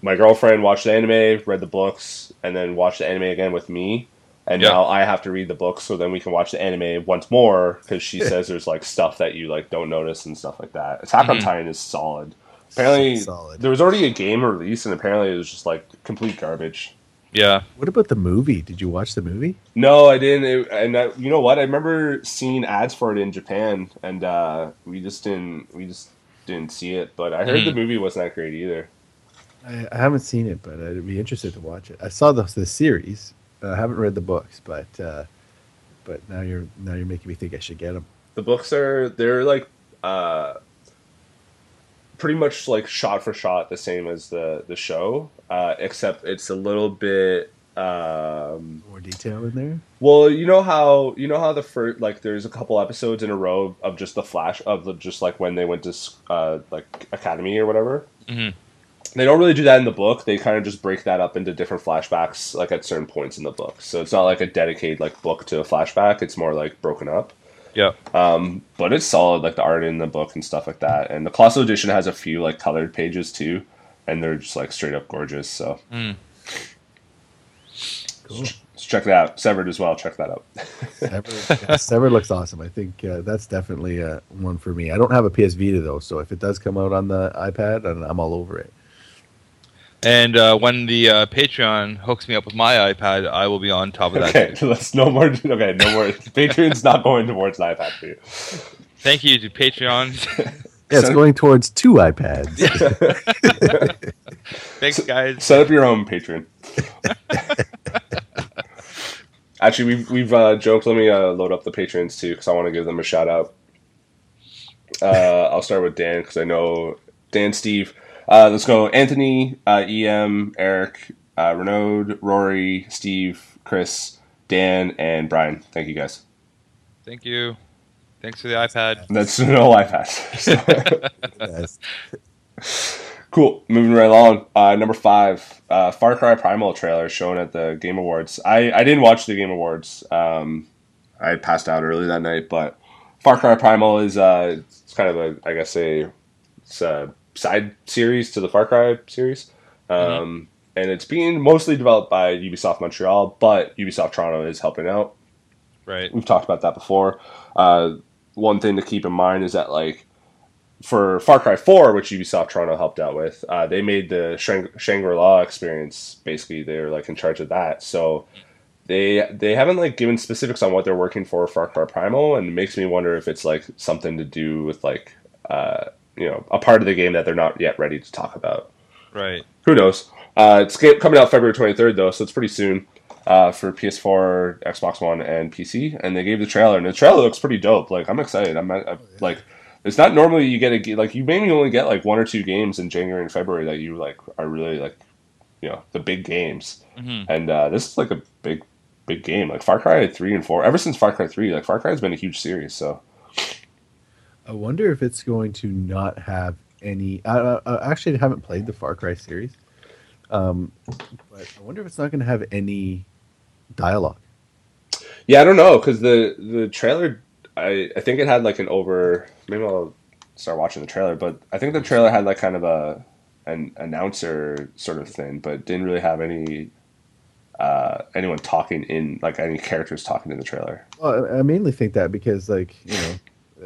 my girlfriend watched the anime, read the books, and then watched the anime again with me. And Yeah. now I have to read the book so then we can watch the anime once more because she says there's like stuff that you like don't notice and stuff like that. Attack on Mhm. Titan is solid. Apparently, So solid. there was already a game release, and apparently it was just like complete garbage. Yeah. What about the movie? Did you watch the movie? No, I didn't. It, and I, you know what? I remember seeing ads for it in Japan, and uh, we just didn't. We just didn't see it. But I heard Mhm. the movie wasn't that great either. I, I haven't seen it, but I'd be interested to watch it. I saw the the series. I haven't read the books, but uh, but now you're now you're making me think I should get them. The books are they're like uh, pretty much like shot for shot the same as the the show, uh, except it's a little bit. Um, More detail in there. well, you know how you know how the first like there's a couple episodes in a row of just the flash of the, just like when they went to uh, like academy or whatever. They don't really do that in the book. They kind of just break that up into different flashbacks, like at certain points in the book. So it's not like a dedicated like book to a flashback. It's more like broken up. Yeah. Um, but it's solid, like the art in the book and stuff like that. And the Colossal Edition has a few like colored pages too, and they're just like straight up gorgeous. So Mm. Cool. just check that out. Severed as well. Check that out. Severed, yeah, Severed looks awesome. I think uh, that's definitely uh, one for me. I don't have a PS Vita though, so if it does come out on the iPad, I'm I'm all over it. And uh, when the uh, Patreon hooks me up with my iPad, I will be on top of that. okay, too. let's no more. Okay, no more. Patreon's not going towards an iPad for you. Thank you to Patreon. Yeah, it's going towards two iPads. Thanks, guys. Set up your own Patreon. Actually, we've we've uh, joked. Let me uh, load up the patrons too, because I want to give them a shout out. Uh, I'll start with Dan because I know Dan, Steve. Uh, let's go. Anthony, uh, EM, Eric, uh, Renaud, Rory, Steve, Chris, Dan, and Brian. Thank you guys. Thank you. Thanks for the iPad. That's no iPad. has. Yes. Cool. Moving right along. Uh, number five, uh, Far Cry Primal trailer shown at the Game Awards. I, I didn't watch the Game Awards. Um, I passed out early that night, but Far Cry Primal is uh, it's kind of a I guess a it's a side series to the Far Cry series, um, and it's being mostly developed by Ubisoft Montreal, but Ubisoft Toronto is helping out Right. we've talked about that before. Uh, one thing to keep in mind is that like for Far Cry 4, which Ubisoft Toronto helped out with, uh, they made the Shang- Shangri-La experience. Basically, they're like in charge of that. So they they haven't like given specifics on what they're working for Far Cry Primal, and it makes me wonder if it's like something to do with like uh, you know a part of the game that they're not yet ready to talk about Right. who knows? Uh, it's coming out February 23rd, though, so it's pretty soon uh, for PS4, Xbox One, and PC. And they gave the trailer, and the trailer looks pretty dope. Like, I'm excited. I'm, I'm like, it's not normally you get a like you maybe only get like one or two games in January and February that you like are really like, you know, the big games. hmm And uh, this is like a big, big game. Like Far Cry three and four. Ever since Far Cry three, like Far Cry has been a huge series. So I wonder if it's going to not have any. I, I, actually haven't played the Far Cry series, um, but I wonder if it's not going to have any dialogue. yeah, I don't know because the the trailer. I I think it had like an over. Maybe I'll start watching the trailer, but I think the trailer had like kind of a an announcer sort of thing, but didn't really have any. Uh, anyone talking in like any characters talking in the trailer. Well, I I mainly think that because, like, you know,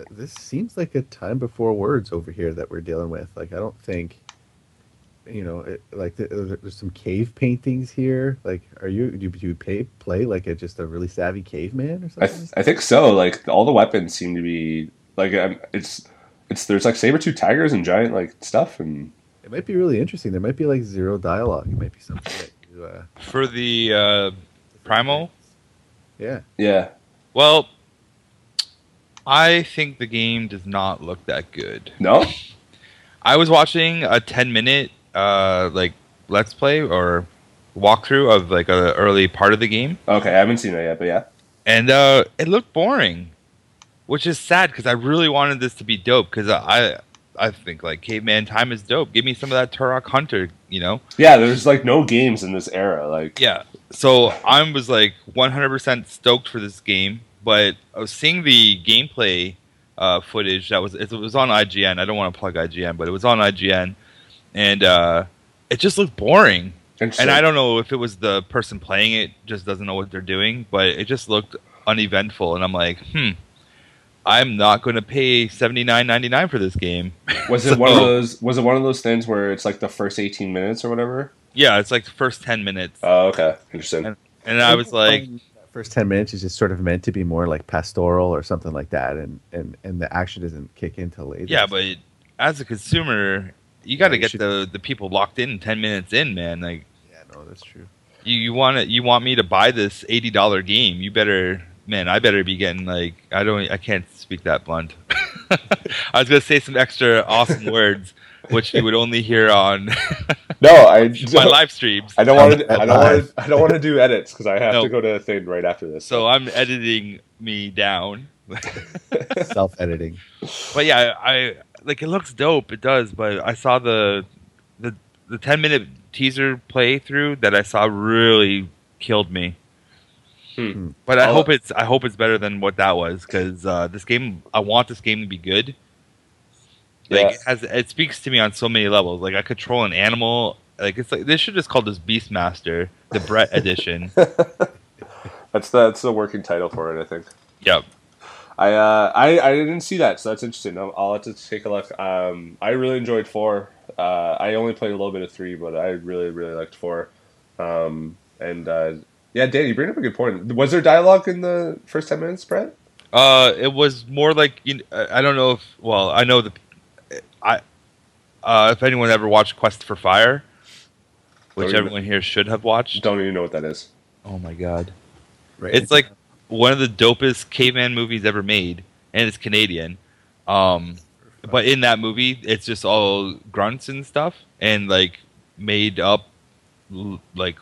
this seems like a time before words over here that we're dealing with. Like, I don't think, you know, it, like th- there's some cave paintings here. Like, are you do you, do you pay, play like a just a really savvy caveman or I, something? th- I think so. Like all the weapons seem to be like um, it's it's there's like saber tooth tigers and giant like stuff and it might be really interesting. There might be like zero dialogue. It might be something that you, uh, For the uh, Primal, yeah. yeah. well, I think the game does not look that good. No, I was watching a 10 minute uh, like let's play or walkthrough of like a early part of the game, okay, I haven't seen it yet, but yeah, and uh, it looked boring, which is sad because I really wanted this to be dope because I I think like Caveman Time is dope. Give me some of that Turok Hunter, you know. yeah. There's like no games in this era. Like Yeah. So I was like 100% stoked for this game, but I was seeing the gameplay uh, footage that was it was on IGN. I don't want to plug IGN, but it was on IGN, and uh, it just looked boring. And I don't know if it was the person playing it just doesn't know what they're doing, but it just looked uneventful. And I'm like, hmm, I'm not going to pay seventy nine ninety nine for this game. was it one of those? Was it one of those things where it's like the first 18 minutes or whatever? Yeah, it's like the first ten minutes, Oh, okay, interesting. And- and I was like, That first ten minutes is just sort of meant to be more like pastoral or something like that, and and and the action doesn't kick in till later. Yeah, but as a consumer, you got to you get should- the the people locked in ten minutes in, man. Like yeah, no, that's true. you, you want to you want me to buy this eighty dollar game? You better, man. I better be getting like I don't I can't speak that blunt. I was gonna say some extra awesome words, which you would only hear on No, I my live streams. I don't want to. I don't want to. I don't want to do edits because I have No. to go to a thing right after this. So I'm editing me down. Self editing. But yeah, I like it looks dope. It does, but I saw the the the ten minute teaser playthrough that I saw really killed me. Hmm. But I I'll- hope it's I hope it's better than what that was because uh, this game I want this game to be good. Like Yeah. it has it speaks to me on so many levels. Like I control an animal. Like it's like they should just call this Beastmaster, the Brett edition. that's the that's the working title for it. I think. yep. I uh, I I didn't see that, so that's interesting. I'll, I'll have to take a look. Um, I really enjoyed four. Uh, I only played a little bit of three, but I really really liked four. Um, and uh, yeah, Dan, you bring up a good point. Was there dialogue in the first ten minutes, Brett? Uh, it was more like you I I don't know if well I know the I uh, if anyone ever watched Quest for Fire, which Don't even- everyone here should have watched. Don't even know what that is. Oh my god, Right. it's like one of the dopest caveman movies ever made, and it's Canadian. Um, but in that movie, it's just all grunts and stuff, and like made up l- like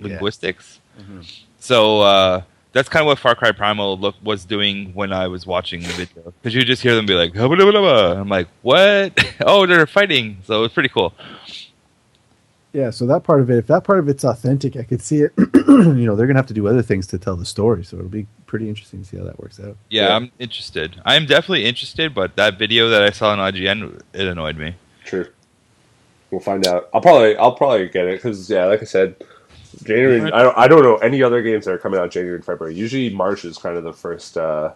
linguistics. Mhm. So uh, that's kind of what Far Cry Primal look, was doing when I was watching the video. Because you just hear them be like, "Hubba dubba dubba." I'm like, what? oh, they're fighting. So it's pretty cool. Yeah, so that part of it, if that part of it's authentic, I could see it. you know, they're gonna have to do other things to tell the story, so it'll be pretty interesting to see how that works out. Yeah, Yeah. I'm interested. I'm definitely interested, but that video that I saw on IGN, it annoyed me. True. We'll find out. I'll probably I'll probably get it because yeah, like I said, January. I don't I don't know any other games that are coming out January and February. Usually March is kind of the first uh,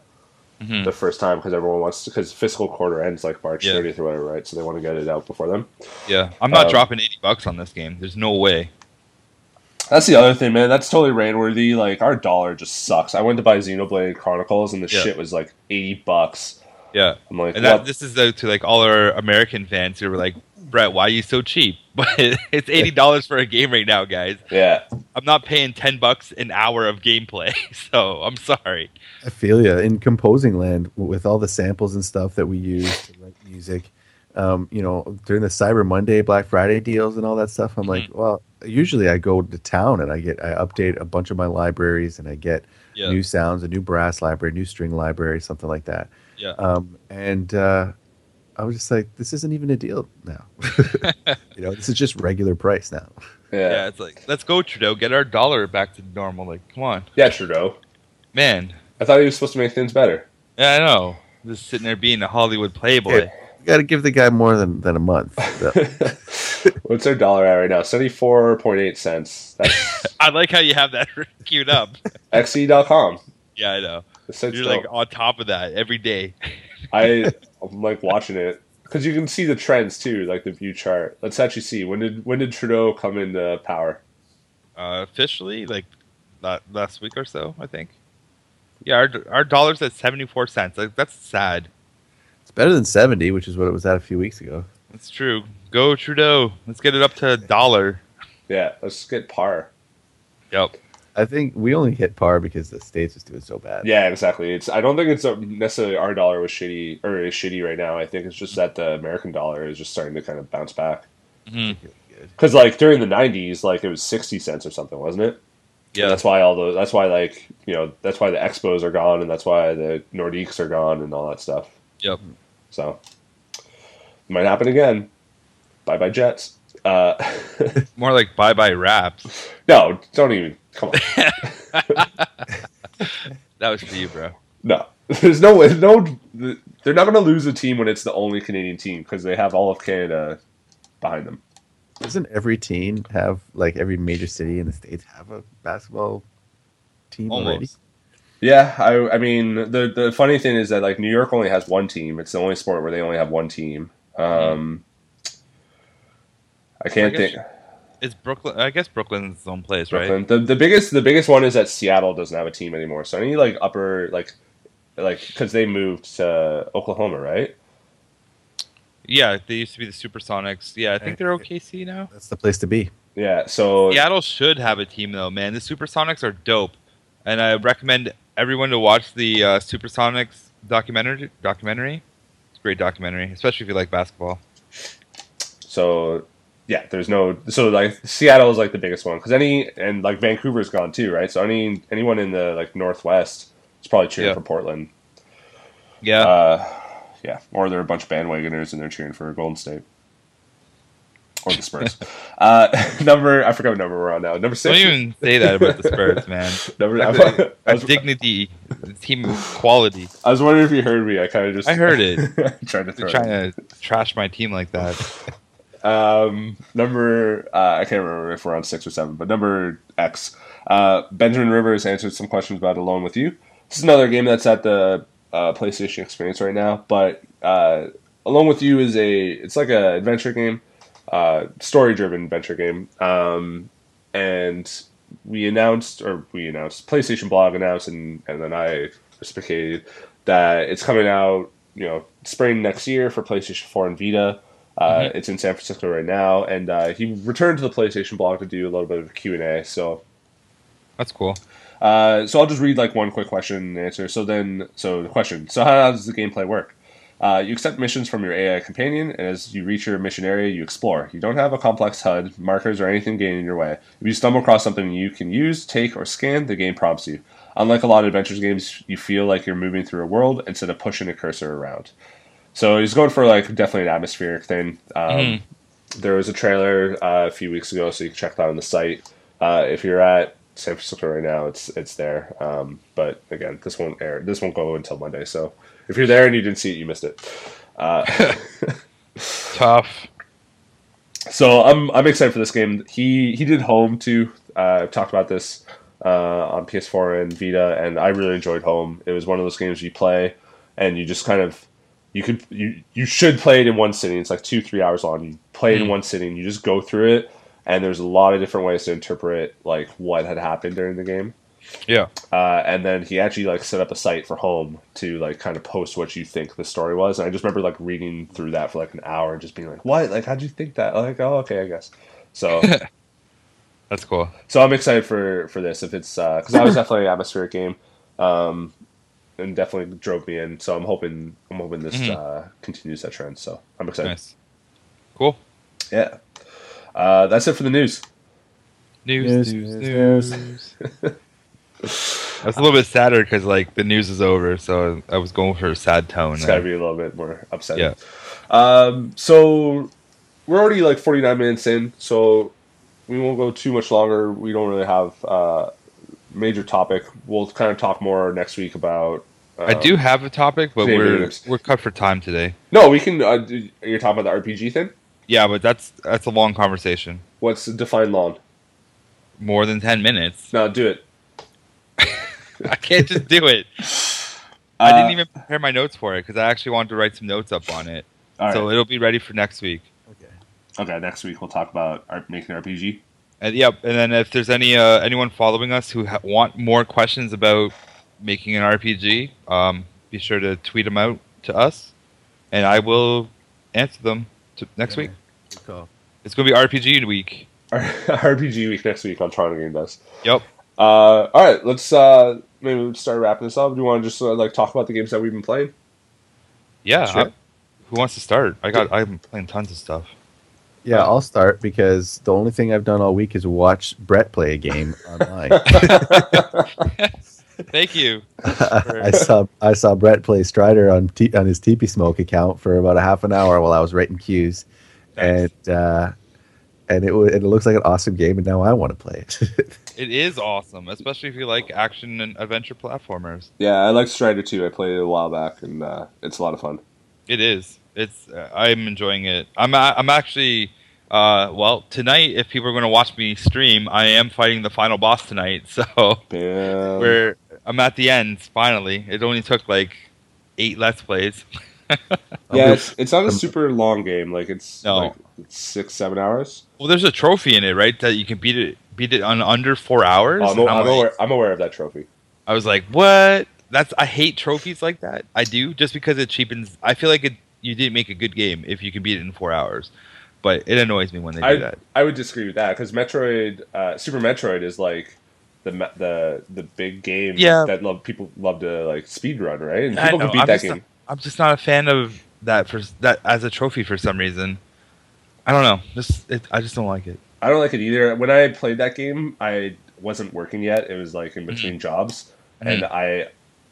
Mhm. the first time because everyone wants to because fiscal quarter ends like March Yeah. 30th or whatever, right? So they want to get it out before them. Yeah, I'm not Um, dropping 80 bucks on this game. There's no way. That's the other thing, man. That's totally rain worthy. Like our dollar just sucks. I went to buy Xenoblade Chronicles and the Yeah. shit was like eighty bucks. Yeah, I'm like, and that, this is uh, to like all our American fans who were like, Brett, why are you so cheap? But it's eighty dollars for a game right now, guys. yeah, I'm not paying ten bucks an hour of gameplay, so I'm sorry. I feel you in composing land with all the samples and stuff that we use to write music. um, you know, during the Cyber Monday, Black Friday deals and all that stuff. I'm like, well, usually I go to town and I get I update a bunch of my libraries and I get Yeah. new sounds, a new brass library, new string library, something like that. Yeah. Um, and uh, I was just like, this isn't even a deal now. you know, this is just regular price now. yeah. Yeah. it's like let's go Trudeau, get our dollar back to normal. Like, come on, Yeah, Trudeau. man. I thought he was supposed to make things better. Yeah, I know. Just sitting there being a Hollywood playboy. You got to give the guy more than, than a month. So, What's our dollar at right now? Seventy-four point eight cents. I like how you have that queued up. xe.com. Yeah, I know. The You're dope. like on top of that every day. I I'm like watching it because you can see the trends too, like the view chart. Let's actually see when did when did Trudeau come into power? Uh, officially, like la- last week or so, I think. Yeah, our our dollar's at seventy four cents. Like that's sad. it's better than 70, which is what it was at a few weeks ago. That's true. Go Trudeau. Let's get it up to a dollar. Yeah, let's get par. Yep. I think we only hit par because the States was doing so bad. Yeah, exactly. It's I don't think it's uh, necessarily our dollar was shitty or is shitty right now. I think it's just that the American dollar is just starting to kind of bounce back. Mhm. Really good. Because like during the '90s, like it was sixty cents or something, wasn't it? Yeah. And that's why all the that's why like you know that's why the expos are gone and that's why the Nordiques are gone and all that stuff. Yep. So might happen again. Bye bye Jets. Uh, More like bye bye Raps. no, don't even come on. That was for you, bro. No, there's no way. No, they're not going to lose a team when it's the only Canadian team because they have all of Canada behind them. Doesn't every team have, like, every major city in the States have a basketball team already? Yeah, I, I mean the the funny thing is that like New York only has one team. It's the only sport where they only have one team. Um, I can't I think. It's Brooklyn. I guess Brooklyn's its own place, right? The the biggest the biggest one is that Seattle doesn't have a team anymore. So any like upper like like because they moved to Oklahoma, right? Yeah, they used to be the Supersonics. Yeah, I think they're OKC now. That's the place to be. Yeah. So Seattle should have a team though, man. The Supersonics are dope, and I recommend everyone to watch the uh, Supersonics documentary. Documentary, it's a great documentary, especially if you like basketball. So yeah, there's no so like Seattle is like the biggest one because any and like Vancouver's gone too, right? So any anyone in the like Northwest is probably cheering Yeah. for Portland. Yeah, Uh, yeah, or they're a bunch of bandwagoners and they're cheering for Golden State or the Spurs. uh, number I forgot what number we're on now. Number six. don't even say that about the Spurs, man. number, I, A was, dignity, team quality. I was wondering if you heard me. I kind of just I heard it. tried to They're it. trying to trash my team like that. Um, number uh, I can't remember if we're on six or seven, but number X. Uh, Benjamin Rivers answered some questions about Alone with You. This is another game that's at the uh, PlayStation Experience right now, but uh, Alone with You is a it's like a adventure game, uh, story driven adventure game. Um, and we announced, or we announced, PlayStation Blog announced, and and then I reciprocated that it's coming out, you know, spring next year for PlayStation 4 and Vita. Uh, It's in San Francisco right now, and uh, he returned to the PlayStation blog to do a little bit of Q and A. So, That's cool. uh, so I'll just read like one quick question and answer. So then, so the question: So how does the gameplay work? Uh, you accept missions from your AI companion, and as you reach your mission area, you explore. You don't have a complex HUD, markers, or anything getting in your way. If you stumble across something you can use, take, or scan, the game prompts you. Unlike a lot of adventures games, you feel like you're moving through a world instead of pushing a cursor around. So he's going for like definitely an atmospheric thing. Um, Mhm. There was a trailer uh, a few weeks ago, so you can check that on the site. Uh, if you're at San Francisco right now, it's it's there. Um, but again, this won't air. This won't go until Monday. So if you're there and you didn't see it, you missed it. Uh, Tough. so I'm I'm excited for this game. He he did Home too. Uh, I've talked about this uh, on PS4 and Vita, and I really enjoyed Home. It was one of those games you play and you just kind of you could you you should play it in one sitting. It's like two three hours long. You play it in Mm. one sitting. You just go through it, and there's a lot of different ways to interpret like what had happened during the game. Yeah. Uh, and then he actually like set up a site for home to like kind of post what you think the story was. And I just remember like reading through that for like an hour and just being like, "What? Like, how'd you think that?" Like, oh, okay, I guess. So, That's cool. so I'm excited for for this. If it's because that was definitely an atmospheric game. Um, and definitely drove me in. So I'm hoping I'm hoping this Mhm. uh, continues that trend. So I'm excited. Nice. Cool. Yeah. Uh, that's it for the news. News, News, news, news, news. I was a little bit sadder because like the news is over, so I was going for a sad tone. It's got to be a little bit more upsetting. Yeah. Um, so we're already like 49 minutes in, so we won't go too much longer. We don't really have uh, major topic. We'll kind of talk more next week about. Uh, I do have a topic, but we're games. we're cut for time today. No, we can. Uh, do- you're talking about the RPG thing. Yeah, but that's that's a long conversation. What's defined long? More than ten minutes. No, do it. I can't just do it. I didn't Uh, even prepare my notes for it because I actually wanted to write some notes up on it. All right. So it'll be ready for next week. Okay. okay, next week we'll talk about art, making RPG. And yep, and then if there's any uh, anyone following us who ha- want more questions about making an RPG, um, be sure to tweet them out to us, and I will answer them to next week. Good call. It's going to be RPG week. RPG week next week on Toronto Game Does. Yep. Uh, all right, let's uh, maybe we'll start wrapping this up. Do you want to just uh, like talk about the games that we've been playing? Yeah. Sure. I- who wants to start? I got. I'm playing tons of stuff. Yeah, I'll start because the only thing I've done all week is watch Brett play a game online. Thank you. I saw I saw Brett play Strider on T- on his TP Smoke account for about a half an hour while I was writing cues, and uh, and it wa- and it looks like an awesome game, and now I want to play it. It is awesome, especially if you like action and adventure platformers. Yeah, I like Strider too. I played it a while back, and uh, it's a lot of fun. It is. It's. Uh, I'm enjoying it. I'm. a- I'm actually. Uh, well, tonight, if people are going to watch me stream, I am fighting the final boss tonight. So Bam. we're. I'm at the end finally. It only took like eight let's plays. yeah, it's, it's not a super long game. Like it's No. like six, seven hours. Well, there's a trophy in it, right? That you can beat it. Beat it on under four hours. Oh, I'm, And I'm, I'm like- aware, I'm aware of that trophy. I was like, what? That's I hate trophies like that. I do just because it cheapens. I feel like it, you didn't make a good game if you can beat it in four hours. But it annoys me when they do I, that. I would disagree with that because Metroid, uh, Super Metroid, is like the the the big game Yeah. that love people love to like speed run, right? And people can beat I'm that just game. Not, I'm just not a fan of that for that as a trophy for some reason. I don't know. Just it, I just don't like it. I don't like it either. When I played that game, I wasn't working yet. It was like Mm-hmm. in between jobs, and I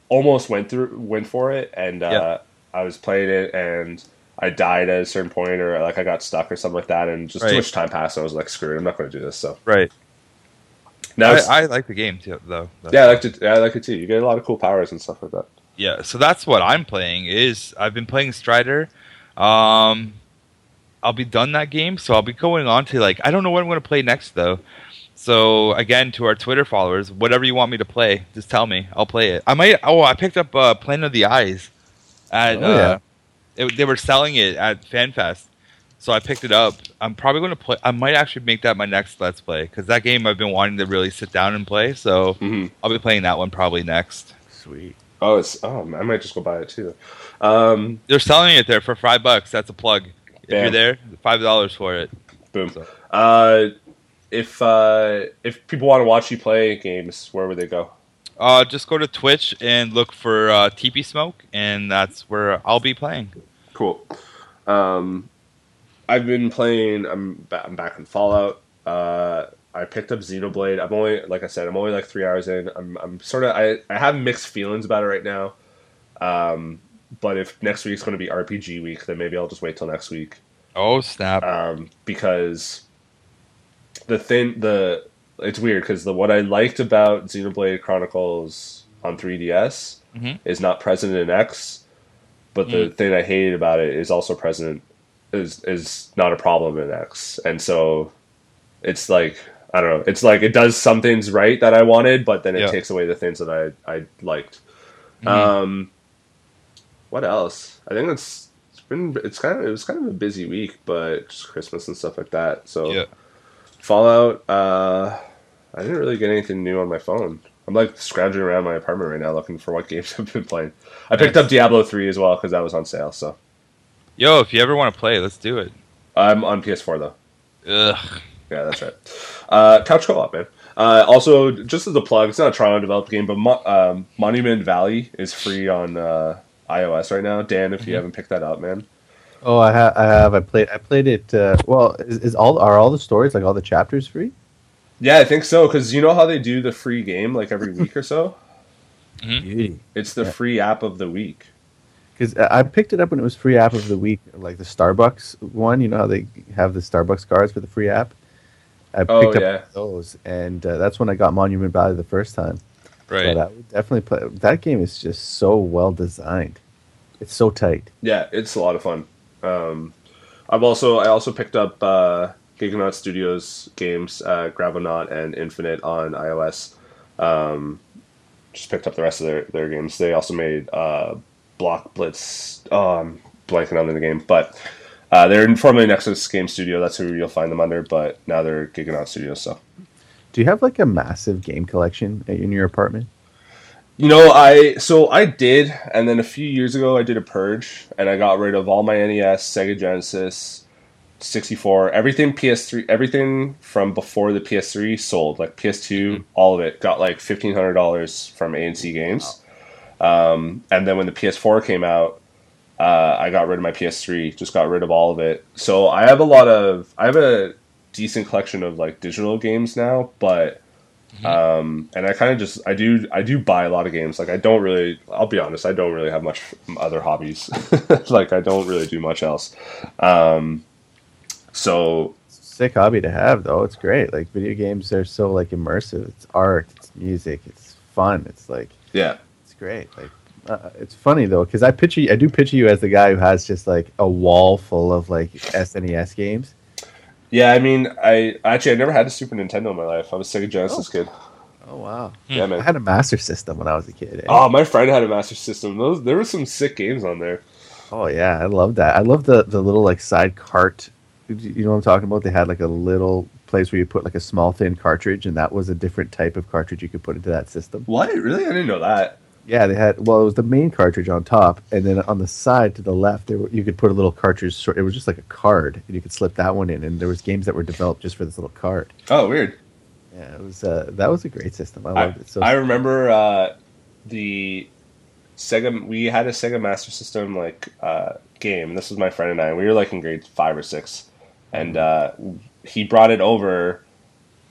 almost went through went for it, and uh. I was playing it, and I died at a certain point, or like I got stuck or something like that, and just Right. too much time passed. I was like, screw it, I'm not going to do this. So Right. now, I, I like the game too, though. yeah, I like it. Yeah, I like it too. You get a lot of cool powers and stuff like that. Yeah, so that's what I'm playing. Is I've been playing Strider. Um, I'll be done that game, so I'll be going on to like I don't know what I'm going to play next though. So again, to our Twitter followers, whatever you want me to play, just tell me. I'll play it. I might. Oh, I picked up uh, Planet of the Eyes. At, Oh, yeah. uh, it, they were selling it at FanFest, so I picked it up. I'm probably going to play. I might actually make that my next Let's Play because that game I've been wanting to really sit down and play. So hmm I'll be playing that one probably next. Sweet. Oh, it's oh, I might just go buy it too. Um, They're selling it there for five bucks. That's a plug. If Damn. you're there, five dollars for it. boom. So- Uh, if uh, if people want to watch you play games, where would they go? Uh, just go to Twitch and look for uh, TP Smoke, and that's where I'll be playing. Cool. Um, I've been playing. I'm ba- I'm back in Fallout. Uh, I picked up Xenoblade. I'm only like I said. I'm only like three hours in. I'm I'm sort of I I have mixed feelings about it right now. Um, but if next week's going to be RPG week, then maybe I'll just wait till next week. Oh snap! Um, because the thing the it's weird because the what I liked about Xenoblade Chronicles on 3DS Mhm. is not present in X, but the thing I hated about it is also present is is not a problem in X, and so it's like I don't know. It's like it does some things right that I wanted, but then it Yeah. takes away the things that I I liked. Mhm. Um, what else? I think it's it's been it's kind of it was kind of a busy week, but just Christmas and stuff like that. So yeah, Fallout. Uh, I didn't really get anything new on my phone. I'm like scrounging around my apartment right now looking for what games I've been playing. I picked Nice. up Diablo three as well because that was on sale. So yo, if you ever want to play, let's do it. I'm on PS4 though. Ugh. Yeah, that's right. Uh, couch co-op, man. Uh, also, just as a plug, it's not a Toronto developed game, but Mo- um, Monument Valley is free on uh, iOS right now. Dan, if you Mhm. haven't picked that up, man. Oh, I, ha- I have. I played. I played it. Uh, well, is, is all are all the stories like all the chapters free? Yeah, I think so because you know how they do the free game like every week or so. Mhm. Beauty. It's the Yeah. free app of the week. Because I picked it up when it was free app of the week, like the Starbucks one. You know how they have the Starbucks cards for the free app. I picked Oh, up those, and uh, that's when I got Monument Valley the first time. Right. But I would definitely play. That game is just so well designed. It's so tight. Yeah, it's a lot of fun. Um, I've also I also picked up uh, Gigonaut Studios games, uh, Gravonaut and Infinite on iOS. Um, just picked up the rest of their, their games. They also made uh, Block Blitz. Oh, I'm blanking on the game, but uh, they're formerly Nexus Game Studio. That's who you'll find them under, but now they're Gigonaut Studios. So Do you have like a massive game collection in your apartment? You know, I so I did, and then a few years ago I did a purge, and I got rid of all my NES, Sega Genesis, 64, everything PS3, everything from before the PS3 sold, like PS2, all of it got like fifteen hundred dollars from A&C Games, um, and then when the PS4 came out, uh, I got rid of my PS3, just got rid of all of it. So I have a lot of, I have a decent collection of like digital games now, but um, and I kind of just I do I do buy a lot of games. Like I don't really. I'll be honest. I don't really have much other hobbies. like I don't really do much else. Um, so Sick hobby to have though. It's great. Like video games are so like immersive. It's art. It's music. It's fun. It's like yeah, it's great. Like uh, it's funny though because I picture you- I do picture you as the guy who has just like a wall full of like SNES games. yeah. I mean, I actually I never had a Super Nintendo in my life. I was a Sega Genesis kid. Oh wow! Yeah, man. I had a Master System when I was a kid. eh? Oh, my friend had a Master System. Those there were some sick games on there. Oh yeah, I love that. I love the the little like side cart. You know what I'm talking about? They had like a little place where you put like a small thin cartridge, and that was a different type of cartridge you could put into that system. What? Really? I didn't know that. Yeah, they had. Well, it was the main cartridge on top, and then on the side to the left, there were, you could put a little cartridge. It was just like a card, and you could slip that one in. And there was games that were developed just for this little card. Oh, weird. Yeah, it was. Uh, that was a great system. I I, loved it. So I remember uh, the Sega. We had a Sega Master System like uh, game. This was my friend and I. We were like in grade five or six, and uh, he brought it over.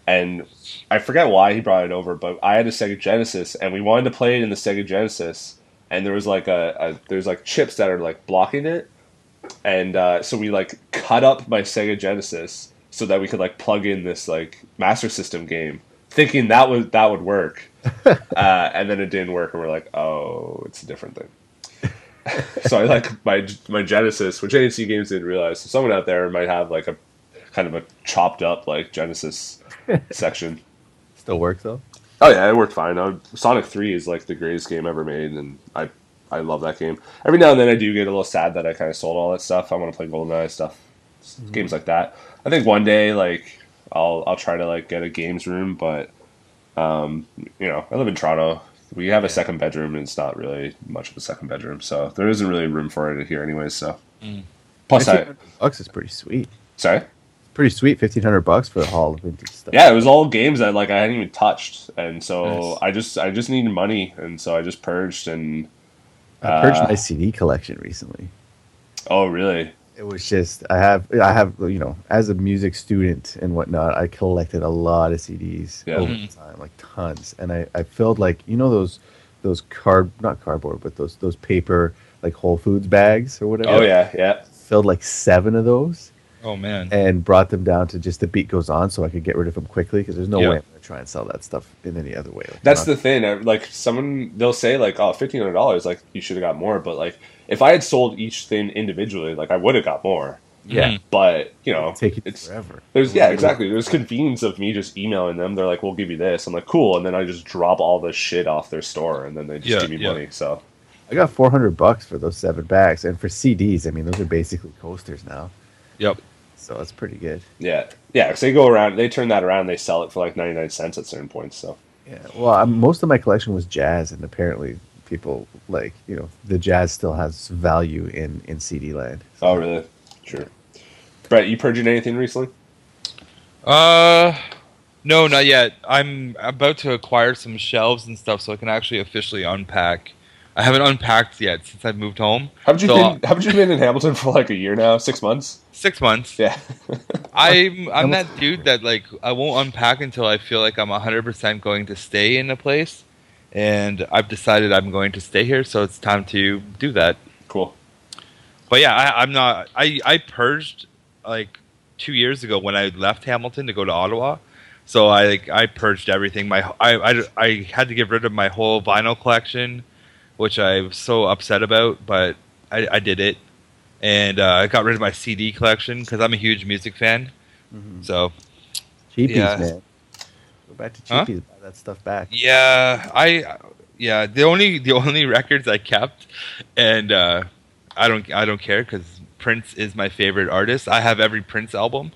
And I forget why he brought it over, but I had a Sega Genesis, and we wanted to play it in the Sega Genesis. And there was like a, a there's like chips that are like blocking it, and uh, so we like cut up my Sega Genesis so that we could like plug in this like Master System game, thinking that would that would work, uh, and then it didn't work, and we're like, oh, it's a different thing. so I like my my Genesis, which A&C Games didn't realize. So someone out there might have like a kind of a chopped up like Genesis section. still works though. Oh yeah, it worked fine. Uh, Sonic Three is like the greatest game ever made, and I I love that game. Every now and then I do get a little sad that I kind of sold all that stuff. I want to play GoldenEye stuff, games like that. I think one day like I'll I'll try to like get a games room, but um, you know I live in Toronto. We have a second bedroom, and it's not really much of a second bedroom, so there isn't really room for it here, anyways. So Mm. plus I 1500 bucks is pretty sweet. sorry. Pretty sweet. Fifteen hundred bucks for all the vintage stuff. Yeah, it was all games that like I hadn't even touched, and so Nice. I just I just needed money, and so I just purged and. I purchased Uh, my CD collection recently. Oh, really? It was just I have I have you know as a music student and whatnot I collected a lot of CDs Yeah. over Mhm. time like tons and I I filled like you know those those card not cardboard but those those paper like Whole Foods bags or whatever Oh, yeah, yeah. filled like seven of those Oh man. and brought them down to just the beat goes on so I could get rid of them quickly because there's no Yeah. way I'm gonna try and sell that stuff in any other way. Like, That's not- the thing. Like someone, they'll say like, "Oh, fifteen hundred dollars. Like you should have got more." But like, if I had sold each thing individually, like I would have got more. yeah Mhm. But you know, take it it's forever. there's yeah, exactly. There's convenience of me just emailing them. They're like, "We'll give you this." I'm like, "Cool," and then I just drop all the shit off their store, and then they just Yeah, give me yeah. money. So I got 400 bucks for those seven bags and for CDs I mean those are basically coasters now Yep. so it's pretty good. yeah, yeah. So they go around, they turn that around, they sell it for like ninety nine cents at certain points. So Yeah, well, i most of my collection was jazz, and apparently people like you know the jazz still has value in in CD land. So- oh, really? Sure. Brett, you purging anything recently? Uh, No, not yet. I'm about to acquire some shelves and stuff so I can actually officially unpack. I haven't unpacked yet since I moved home. Haven't you So, been? Haven't you been in Hamilton for like a year now? Six months? Six months. Yeah. I'm I'm that dude that like I won't unpack until I feel like I'm 100% going to stay in a place, and I've decided I'm going to stay here, so it's time to do that. cool. But yeah, I, I'm not. I I purged like two years ago when I left Hamilton to go to Ottawa. So I like I purged everything. My I, I I had to get rid of my whole vinyl collection, which I was so upset about, but I, I did it, and uh, I got rid of my CD collection because I'm a huge music fan. So Cheapies, Yeah. man. Go back to Huh? cheapies. Buy that stuff back. yeah, I yeah the only the only records I kept, and uh, I don't I don't care because Prince is my favorite artist. I have every Prince album.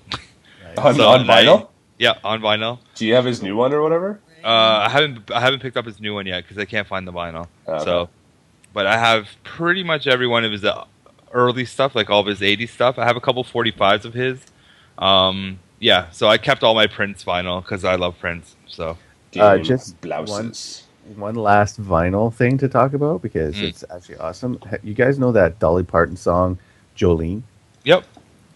Right? On, So, on like- vinyl? Yeah, on vinyl. Do you have his new one or whatever? Uh, I haven't I haven't picked up his new one yet because I can't find the vinyl. Okay. So, but I have pretty much every one of his uh, early stuff, like all of his '80s stuff. I have a couple 45s of his. Um, yeah, so I kept all my Prince vinyl because I love Prince. So Uh, just blouses. One last vinyl thing to talk about because Mm. it's actually awesome. You guys know that Dolly Parton song, Jolene? yep,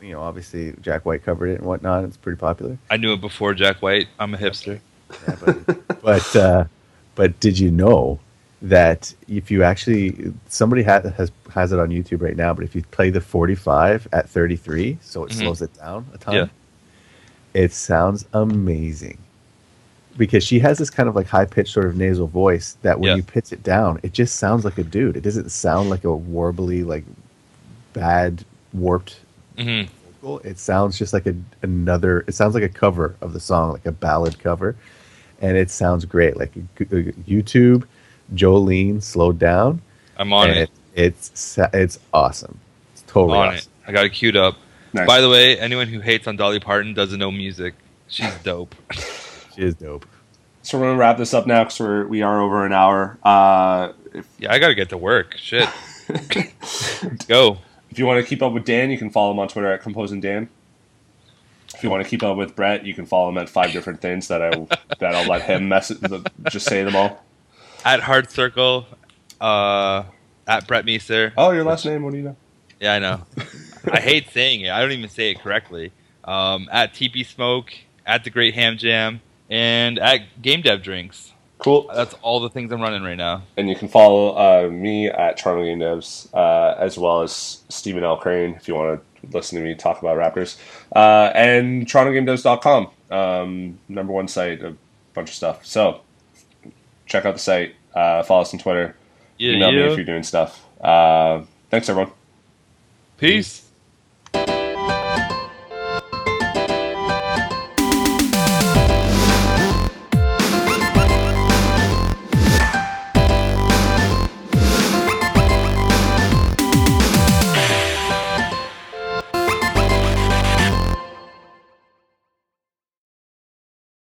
You know, obviously Jack White covered it and whatnot. It's pretty popular. I knew it before Jack White. I'm a hipster. Yeah, but but, uh, but did you know that if you actually somebody ha- has has it on YouTube right now, but if you play the 45 at 33, so it Mhm. slows it down a ton, Yeah. it sounds amazing. Because she has this kind of like high pitched sort of nasal voice that when Yeah. you pitch it down, it just sounds like a dude. It doesn't sound like a warbly, like bad warped hmm vocal. It sounds just like a, another. It sounds like a cover of the song, like a ballad cover, and it sounds great. Like a, a YouTube, Jolene slowed down. I'm on and it. It's it's awesome. It's totally On awesome. it. I got it queued up. Nice. By the way, anyone who hates on Dolly Parton doesn't know music. She's dope. She is dope. So we're gonna wrap this up now because we're we are over an hour. Uh, if yeah, I gotta get to work. Shit. Go. if you want to keep up with Dan, you can follow him on Twitter at composing Dan. If you want to keep up with Brett, you can follow him at five different things that I that I'll let him mess just say them all. At Heart Circle, uh, at Brett Meeser. Oh, your last name? What do you know? Yeah, I know. I hate saying it. I don't even say it correctly. Um, at TP Smoke, at the Great Ham Jam, and at Game Dev Drinks. Cool. That's all the things I'm running right now. And you can follow uh, me at Toronto Game Devs, uh, as well as Stephen L. Crane if you want to listen to me talk about Raptors. Uh, and TorontoGameDevs.com, um, number one site, a bunch of stuff. So check out the site, uh, follow us on Twitter, Yeah, email me if you're doing stuff. Uh, thanks, everyone. Peace.